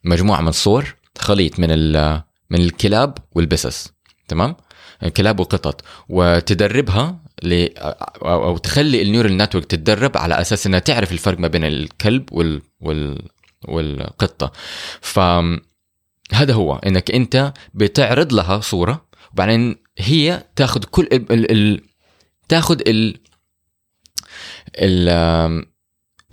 مجموعة من الصور خليط من من الكلاب والبسس تمام؟ الكلاب والقطط. وتدربها ل أو تخلي ال neural network تتدرب على أساس إنها تعرف الفرق ما بين الكلب وال وال والقطة. ف هذا هو إنك أنت بتعرض لها صورة وبعدين هي تاخذ كل ال ال ال تاخذ ال ال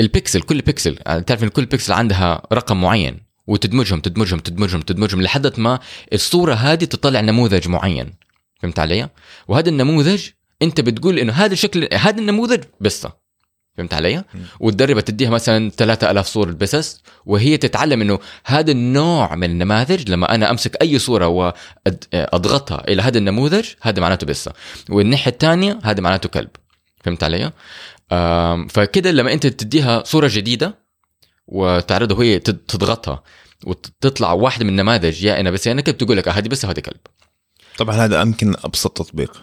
البكسل كل بكسل يعني تعرف إن كل بكسل عندها رقم معين وتدمجهم تدمجهم تدمجهم تدمجهم لحد ما الصورة هذه تطلع نموذج معين فهمت علي؟ وهذا النموذج أنت بتقول إنه هذا شكل هذا النموذج بسة فهمت علي؟ وتدربها تديها مثلا 3000 صورة بسس وهي تتعلم إنه هذا النوع من النماذج لما أنا أمسك أي صورة واضغطها إلى هذا النموذج هذا معناته بسة. والناحية الثانية هذا معناته كلب. فهمت علي؟ فكده لما أنت تديها صورة جديدة وتعرضها وهي تضغطها وتطلع واحدة من النماذج يا إنا بس إنا كده بتقول لك هذه بس وهذا كلب. طبعا هذا يمكن أبسط تطبيق.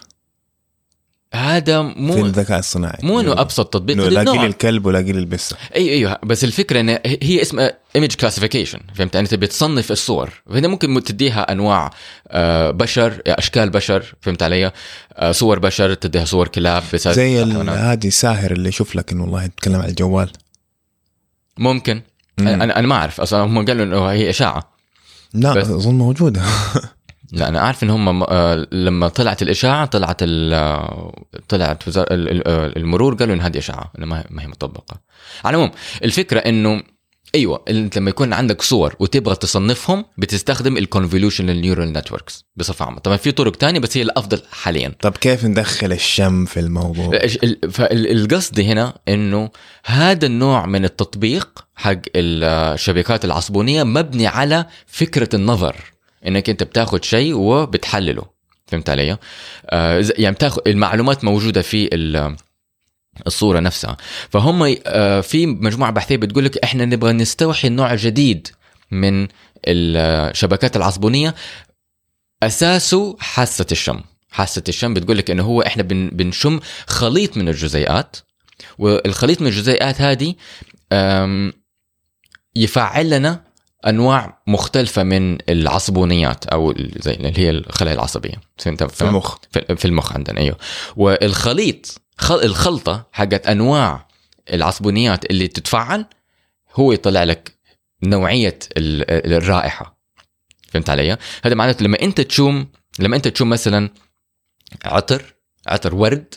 هذا في مو الذكاء الصناعي. مو إنه أبسط تطبيق. إنه هذا لاقي لي الكلب ولاقي لي البسة. اي أيوه. بس الفكرة إن هي اسمها image classification فهمت؟ يعني انت بتصنف الصور. فهنا ممكن تديها أنواع آه، بشر أشكال بشر فهمت علي؟ آه، صور بشر تديها صور كلاب بس زي هذه ساهر اللي يشوف لك إنه والله يتكلم على الجوال. ممكن. مم. أنا أنا ما أعرف. أصلا هم قالوا إنه هي إشاعة. لا أظن موجودة. <laughs> لا أنا عارف إن هم آه، لما طلعت الإشاعة طلعت ال- آه، طلعت ال- آه، المرور قالوا إن هذه إشاعة ما هي- مطبقة. على العموم الفكرة إنه أيوه أنت لما يكون عندك صور وتبغى تصنفهم بتستخدم ال convolutional neural networks بصفة عامة. طبعا في طرق تانية بس هي الأفضل حاليا. طب كيف ندخل الشم في الموضوع؟ فالقصد هنا إنه هذا النوع من التطبيق حق الشبكات العصبونية مبني على فكرة النظر. إنك أنت بتاخذ شيء وبتحلله. فهمت علي؟ آه يعني بتاخذ المعلومات موجودة في ال- الصورة نفسها. فهم آه في مجموعة بحثية بتقول لك إحنا نبغى نستوحي النوع الجديد من الشبكات العصبونية. أساسه حاسة الشم. حاسة الشم بتقول لك إنه هو إحنا بن بنشم خليط من الجزيئات. والخليط من الجزيئات هذه يفعل لنا أنواع مختلفة من العصبونيات أو زي اللي هي الخلايا العصبية. في المخ. في المخ عندنا أيوه. والخليط خل- الخلطة حقت أنواع العصبونيات اللي تتفاعل هو يطلع لك نوعية ال- الرائحة. فهمت علي؟ هذا معناته لما أنت تشم لما أنت تشم مثلا عطر عطر ورد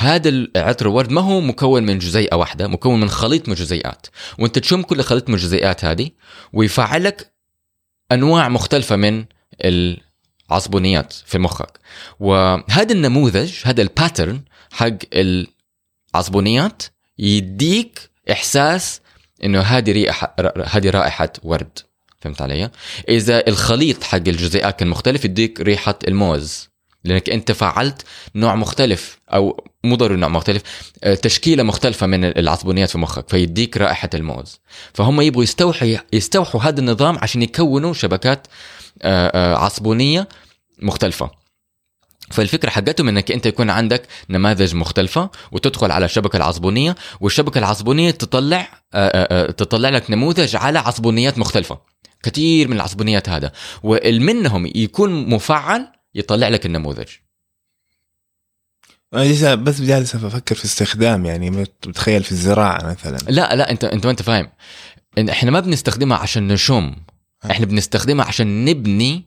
هذا العطر الورد ما هو مكون من جزيئة واحدة مكون من خليط من جزيئات. وانت تشم كل خليط من الجزيئات هذه ويفعلك أنواع مختلفة من العصبونيات في مخك. وهذا النموذج هذا الباترن حق العصبونيات يديك إحساس إنه هذه ريحه هذه رائحة ورد. فهمت علي؟ إذا الخليط حق الجزيئات كان مختلف يديك ريحة الموز. لأنك أنت فعلت نوع مختلف أو مو ضروري نوع مختلف آه، تشكيلة مختلفة من العصبونيات في مخك فيديك رائحة الموز. فهم يبغوا يستوحي يستوحوا هذا النظام عشان يكونوا شبكات آه، آه، عصبونية مختلفة. فالفكرة حقتهم إنك أنت يكون عندك نماذج مختلفة وتدخل على الشبكه العصبونية والشبكة العصبونية تطلع تطلع لك نموذج على عصبونيات مختلفة. كثير من العصبونيات هذا. ومنهم يكون مفعل يطلع لك النموذج. لسه بس جالس أفكر في استخدام يعني بتخيل في الزراعة مثلا. لا لا انت انت ما أنت فاهم. إحنا ما بنستخدمها عشان نشم. إحنا بنستخدمها عشان نبني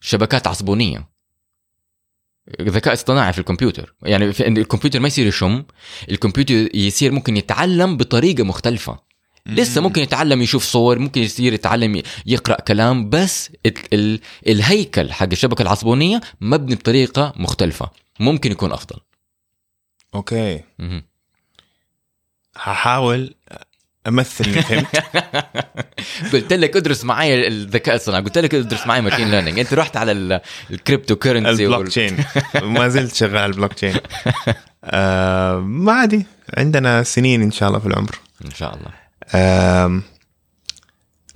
شبكات عصبونية. ذكاء اصطناعي في الكمبيوتر. يعني في الكمبيوتر ما يصير يشم الكمبيوتر يصير ممكن يتعلم بطريقة مختلفة. لسه ممكن يتعلم يشوف صور ممكن يصير يتعلم يقرأ كلام بس ال ال الهيكل حق الشبكة العصبونية مبني بطريقة مختلفة. ممكن يكون أفضل. okay. هحاول أمثل فهمت. <laughs> قلت لك ادرس معي الذكاء الصناعي قلت لك ادرس معي machine learning أنت رحت على ال- ال cryptocurrency ال blockchain ما زلت شغال على البلوك تشين <laughs> آه ما عادي. عندنا سنين إن شاء الله في العمر. إن شاء الله.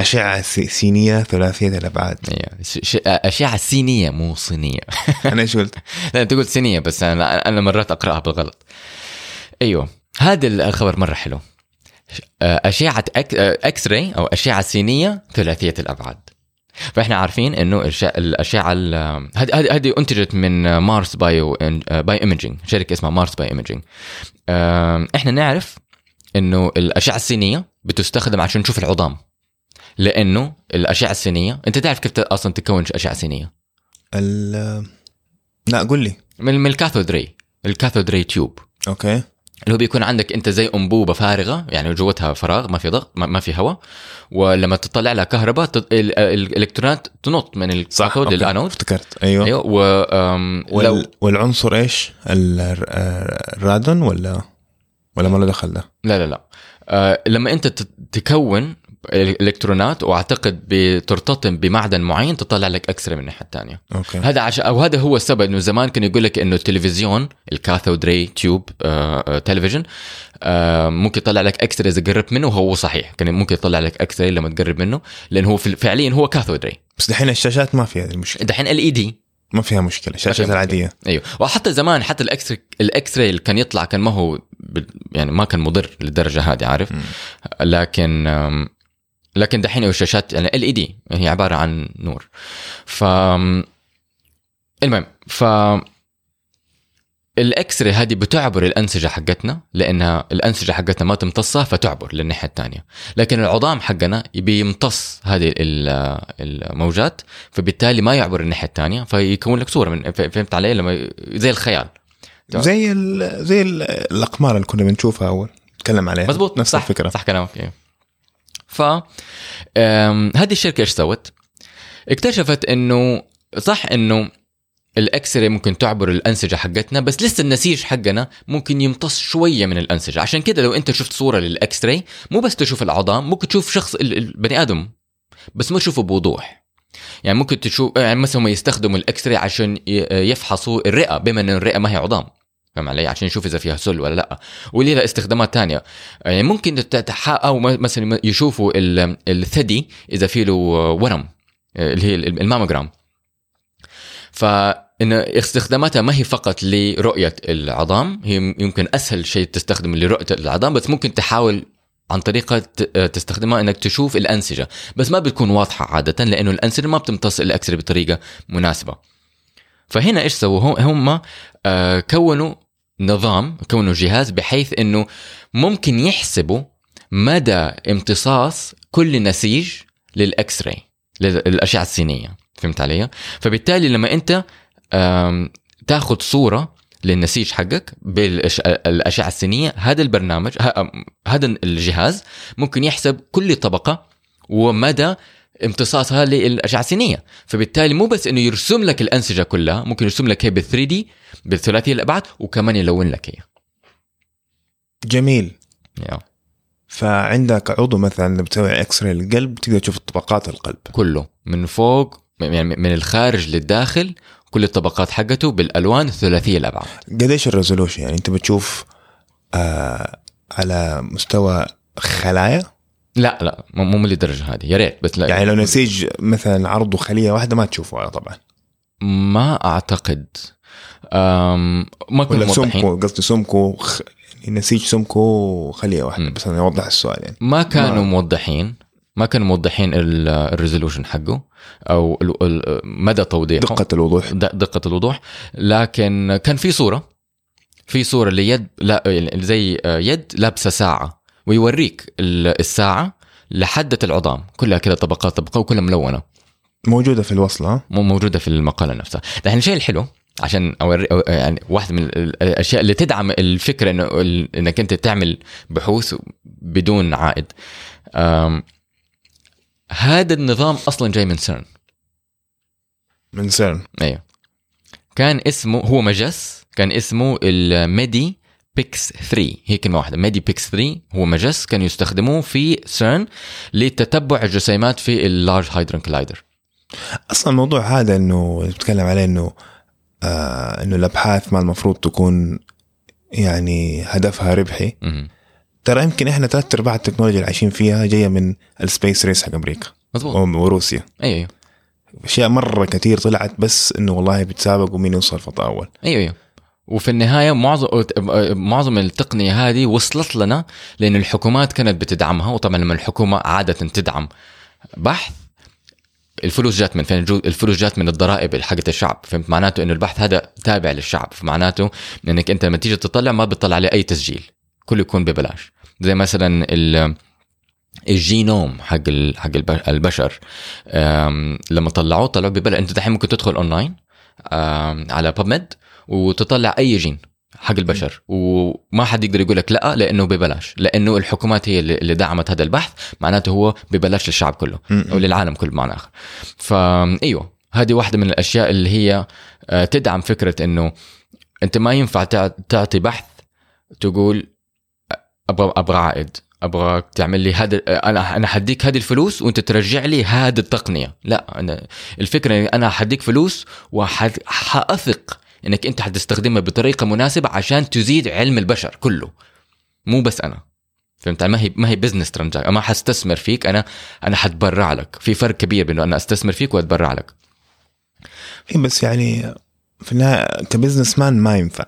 أشعة سي- سينية ثلاثية الأبعاد أشعة صينيه مو صينية. <laughs> أنا إيش قلت؟ لا أنت قلت صينيه بس أنا أنا مرات أقرأها بالغلط. أيوه هذا الخبر مرة حلو. أشعة أك... X-ray أو أشعة سينية ثلاثية الابعاد فإحنا عارفين إنه الأشعة ال- هذه هذه هذه أنتجت من مارس bio by imaging شركة اسمها مارس bio imaging إحنا نعرف إنه الأشعة السينية بتستخدم عشان نشوف العظام. لأنه الأشعة السينيه أنت تعرف كيف أصلا تكون أشعة سينيه ال لا قول لي. من ال cathode ray ال cathode ray tube. okay. اللي هو بيكون عندك أنت زي أنبوبة فارغة يعني جوتها فراغ ما في ضغط ما في هواء ولما تطلع لها كهرباء تط... الإلكترونات تنط من ال cathode. لل anode افتكرت أيوه, أيوه و وال... لو والعنصر آه، الرادون ولا ولا ما له دخل ده؟ لا لا لا. آه لما أنت تكون الالكترونات وأعتقد بترتطم بمعدن معين تطلع لك X-ray من الناحية الثانية. okay. هذا عشان أو هذا هو السبب إنه زمان كان يقول لك إنه التلفزيون ال cathode ray tube آه آه تلفزيون آه ممكن يطلع لك X-ray إذا قربت منه وهو صحيح. كان ممكن يطلع لك X-ray لما تقرب منه لأنه هو في- فعليا هو cathode ray. بس دحين الشاشات ما فيها هذه المشكلة. دحين ال LED ما فيها مشكلة الشاشات مشكلة. العادية. أيوه. وحتى زمان حتى ال X ال X-ray اللي كان يطلع كان ما هو يعني ما كان مضر للدرجة هذه عارف؟ مم. لكن لكن دحين الشاشات يعني ال LED هي عبارة عن نور. ف المهم ف ال X-ray هذه بتعبر الأنسجة حقتنا لأنها الأنسجة حقتنا ما تمتصها فتعبر للناحية الثانية لكن العظام حقنا بيمتص هذه ال- الموجات فبالتالي ما يعبر الناحية الثانية فيكون لك صورة من فهمت علي؟ لما زي الخيال. زي ال... زي ال... الأقمار اللي كنا بنشوفها أول. نتكلم عليها. مزبوط نفس صح. الفكرة. صح كلامك ف هذه الشركة إيش سوت؟ اكتشفت إنه صح إنه ال X-ray ممكن تعبر الأنسجة حقتنا بس لسه النسيج حقنا ممكن يمتص شوية من الأنسجة. عشان كده لو أنت شفت صورة لل X-ray مو بس تشوف العظام ممكن تشوف شخص ال- البني آدم بس ما تشوفه بوضوح. يعني ممكن تشوف يعني مثلا هم يستخدموا ال X-ray عشان يفحصوا الرئة بما إن الرئة ما هي عظام. فاهم علي؟ عشان يشوف إذا فيها سل ولا لأ. وليه لها استخدامات تانية؟ يعني ممكن أو مثلا يشوفوا ال- الثدي إذا في له ورم اللي هي الماموجرام. فإن استخداماتها ما هي فقط لرؤية العظام هي يمكن أسهل شيء تستخدم لرؤية العظام بس ممكن تحاول عن طريقة ت- تستخدمها إنك تشوف الأنسجة. بس ما بتكون واضحة عادة لأنه الأنسجة ما بتمتص الأكسرة بطريقة مناسبة. فهنا إيش سووا؟ هم- هم آه، كونوا نظام كونوا جهاز بحيث إنه ممكن يحسبوا مدى امتصاص كل نسيج للاكس راي للأشعة السينية. فهمت علي؟ فبالتالي لما أنت تاخذ صورة للنسيج حقك بالاشعه السينية هذا البرنامج هذا الجهاز ممكن يحسب كل طبقة ومدى امتصاصها للأشعة السينية. فبالتالي مو بس إنه يرسم لك الأنسجة كلها ممكن يرسم لك هي بال 3D بالثلاثيه الابعاد وكمان يلون لك هي جميل. yeah. فعندك عضو مثلا بتسوي X-ray للقلب تقدر تشوف طبقات القلب. كله. من فوق يعني من الخارج للداخل كل الطبقات حقته بالألوان الثلاثية الابعاد قديش ال resolution؟ يعني أنت بتشوف آه على مستوى خلايا؟ لا لا مو مو للدرجه هذه يا ريت بس لا. يعني لو نسيج مثلا عرضه خليه واحدة ما تشوفه طبعا. ما أعتقد. أم ما كنا ولا سمكه قصدي سمكه خ... يعني نسيج سمكه خليه واحدة. بس أنا اوضح السؤال يعني. ما كانوا ما- موضحين ما كانوا موضحين ال- ال resolution حقه أو مدى توضيحه. دقة الوضوح. د- دقة الوضوح. لكن كان في صورة في صورة ليد لا يعني زي يد لابسة ساعة. ويوريك ال- الساعة لحدة العظام. كلها كذا طبقات طبقة وكلها ملونة. موجودة في الوصلة؟ مو موجودة في المقالة نفسها. الحين الشيء الحلو عشان اوري أو- يعني واحدة من ال- الأشياء اللي تدعم الفكرة إنه إنك أنت تعمل بحوث بدون عائد. هذا النظام أصلا جاي من سيرن من سيرن أيوه. كان اسمه هو مجس كان اسمه ال Medipix 3 هي كلمة واحدة. Medipix 3 هو مجس كانوا يستخدموه في سيرن لتتبع الجسيمات في ال Large Hadron Collider أصلا الموضوع هذا إنه بتكلم عليه إنه آه إنه الأبحاث ما المفروض تكون يعني هدفها ربحي. ترى يمكن إحنا ثلاث أرباع التكنولوجيا اللي عايشين فيها جاية من السبيس ريس حق أمريكا. مظبوط. وروسيا أيوه أيوه. أشياء مرة كثير طلعت بس إنه والله بيتسابقوا مين يوصل فضاء أول. أيوه أيوه. وفي النهاية معظم معظم التقنية هذه وصلت لنا لأن الحكومات كانت بتدعمها وطبعا لما الحكومة عادة تدعم بحث الفلوس جات من فين؟ الفلوس جات من الضرائب حقت الشعب. فهمت؟ معناته إنه البحث هذا تابع للشعب. فمعناته إنك أنت لما تيجي تطلع ما بتطلع عليه أي تسجيل. كله يكون ببلاش. زي مثلا ال الجينوم حق حق الب- البشر. لما طلعوه طلعوه ببلاش. أنت دحين ممكن تدخل أونلاين على PubMed وتطلع أي جين حق البشر. وما حد يقدر يقول لك لا لأنه ببلاش. لأنه الحكومات هي اللي دعمت هذا البحث معناته هو ببلاش للشعب كله أو للعالم كله بمعنى آخر. فايوه هذه واحدة من الأشياء اللي هي آه، تدعم فكرة إنه أنت ما ينفع تع- تعطي بحث تقول أبغى أبغى عائد أبغى تعمل لي هذا أنا أنا حديك هذه الفلوس وأنت ترجع لي هذه التقنية. لا أنا الفكرة إني أنا حديك فلوس وحاثق إنك أنت حتستخدمها بطريقة مناسبة عشان تزيد علم البشر كله. مو بس أنا. فهمت ما هي ما هي business transaction ما حستثمر فيك أنا أنا حتبرع لك. في فرق كبير بين أنا أستثمر فيك وأتبرع لك. بس يعني في النهاية كبزنس مان ما ينفع.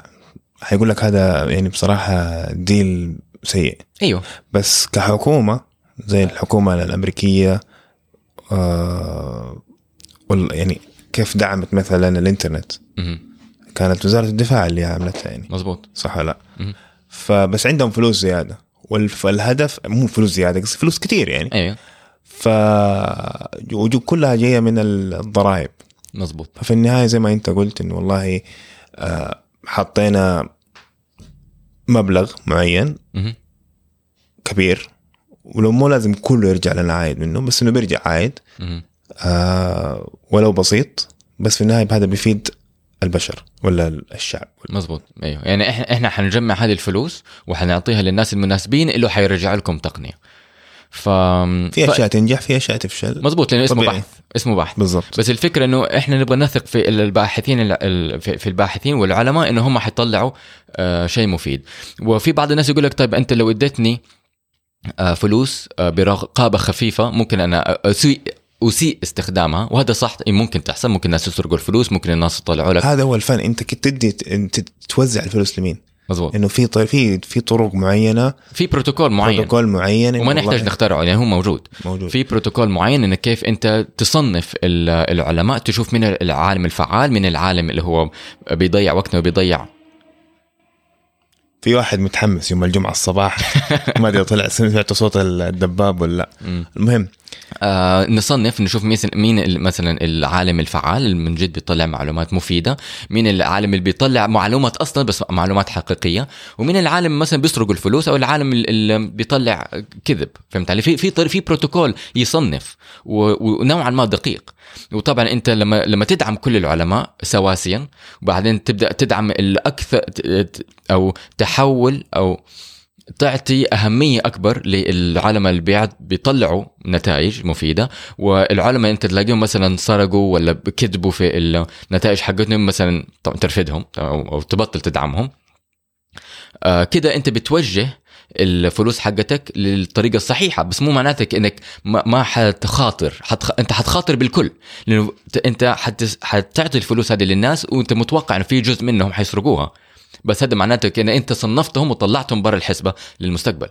حيقول لك هذا يعني بصراحة ديل سيء. أيوه. بس كحكومة زي الحكومة الأمريكية آه يعني كيف دعمت مثلا الإنترنت؟ مهم. كانت وزارة الدفاع اللي عملتها يعني. مزبوط صح ولا لا؟ فبس عندهم فلوس زيادة. فالهدف مو فلوس زيادة قصدي فلوس كتير يعني. أيوه. ف كلها جاية من الضرائب. مزبوط ففي النهاية زي ما انت قلت إنه والله آه، حطينا مبلغ معين. كبير ولو مو لازم كله يرجع لنا عايد منه بس إنه بيرجع عايد. مهم. آه ولو بسيط بس في النهاية هذا بيفيد البشر ولا الشعب. مزبوط أيوه. يعني إحنا إحنا حنجمع هذه الفلوس وحنعطيها للناس المناسبين اللي حيرجع لكم تقنية. ف في ف- أشياء تنجح في أشياء تفشل. مزبوط لأنه اسمه طبيعي. بحث اسمه بحث. بالضبط. بس الفكرة إنه إحنا نبغى نثق في الباحثين في الباحثين والعلماء إنه هم حيطلعوا آه، شيء مفيد. وفي بعض الناس يقول لك طيب أنت لو اديتني آه، فلوس آه، برقابه خفيفة ممكن أنا أسيء استخدامها وهذا صح ممكن تحصل ممكن الناس يسرقوا الفلوس ممكن الناس يطلعوا لك. هذا هو الفن أنت كنت تدي أنت توزع الفلوس لمين؟ مزبوط إنه في في في طرق معينة. في بروتوكول معين. بروتوكول معين. وما نحتاج نخترعه يعني هو موجود. موجود. في بروتوكول معين إنك كيف أنت تصنف ال- العلماء تشوف من العالم الفعال من العالم اللي هو بيضيع وقته وبيضيع. في واحد متحمس يوم الجمعة الصباح <laughs> ما أدري طلع سمعت صوت الدباب ولا لا. المهم آه نصنف نشوف مين مثلا العالم الفعال اللي من جد بيطلع معلومات مفيدة مين العالم اللي بيطلع معلومات أصلا بس معلومات حقيقية ومين العالم مثلا بيسرقوا الفلوس أو العالم ال- اللي بيطلع كذب فهمت علي؟ في في في بروتوكول يصنف ونوعا ما دقيق. وطبعا أنت لما لما تدعم كل العلماء سواسيا وبعدين تبدأ تدعم الأكثر أو تحول أو تعطي أهمية أكبر للعلماء اللي بيعد- بيطلعوا نتائج مفيدة. والعلماء أنت تلاقيهم مثلا سرقوا ولا كذبوا في النتائج حقتهم مثلا ترفدهم أو تبطل تدعمهم. آه كده أنت بتوجه الفلوس حقتك للطريقة الصحيحة. بس مو معناتك انك ما, ما حتخاطر حتخ... انت حتخاطر بالكل. لأنه انت حت... حتعطي الفلوس هذه للناس وانت متوقع إنه في جزء منهم حيسرقوها. بس هذا معناته ان أنت صنفتهم وطلعتهم برا الحسبة للمستقبل.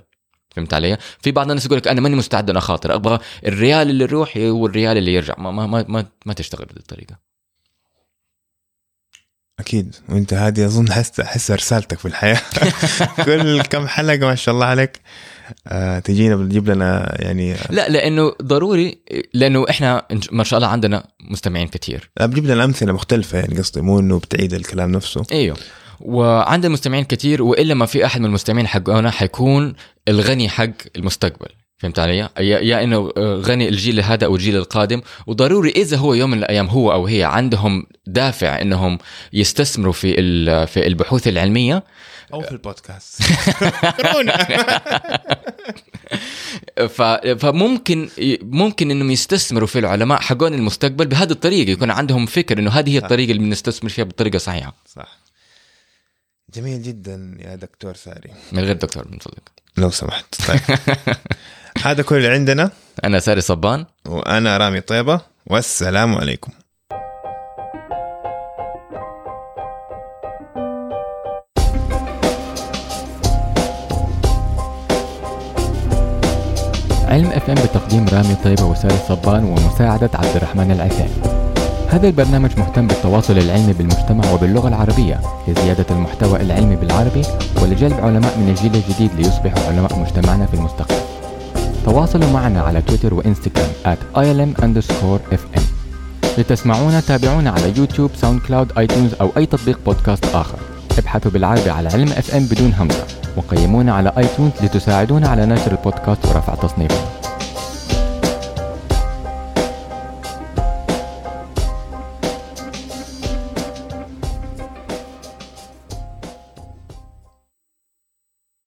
فهمت علي؟ في بعض الناس يقول لك أنا ماني مستعد ان اخاطر أبغى الريال اللي يروح والريال اللي يرجع. ما ما ما ما, ما تشتغل بهذه الطريقة. أكيد. وأنت هذه أظن حس احس رسالتك في الحياة. <laughs> كل كم حلقة ما شاء الله عليك. آه تجينا بتجيب لنا يعني لا لأنه ضروري لأنه إحنا ما شاء الله عندنا مستمعين كثير. لا بتجيب لنا أمثلة مختلفة يعني قصدي مو إنه بتعيد الكلام نفسه. إيوه. وعندنا مستمعين كثير وإلا ما في أحد من المستمعين حقنا حيكون الغني حق المستقبل. فهمت علي؟ يا, يا إنه غني الجيل هذا أو الجيل القادم. وضروري إذا هو يوم من الأيام هو أو هي عندهم دافع إنهم يستثمروا في في البحوث العلمية. أو في البودكاست. <laughs> فممكن ممكن إنهم يستثمروا في العلماء حقون المستقبل بهذه الطريقة يكون عندهم فكر إنه هذه هي الطريقة اللي بنستثمر فيها بالطريقة الصحيحه صح. جميل جدا يا دكتور ساري. من غير دكتور من فضلك لو سمحت. طيب. <laughs> هذا كل اللي عندنا. أنا ساري صبان. وأنا رامي طيبة. والسلام عليكم. علم أف إم بتقديم رامي طيبة وساري صبان ومساعدة عبد الرحمن العثيمي. هذا البرنامج مهتم بالتواصل العلمي بالمجتمع وباللغة العربية لزيادة المحتوى العلمي بالعربي ولجلب علماء من الجيل الجديد ليصبحوا علماء مجتمعنا في المستقبل. تواصلوا معنا على تويتر وإنستغرام at ilm underscore fm لتسمعونا تابعونا على يوتيوب SoundCloud iTunes أو أي تطبيق بودكاست آخر. ابحثوا بالعربي على علم اف ام بدون همزة وقيمونا على iTunes لتساعدونا على نشر البودكاست ورفع تصنيفه.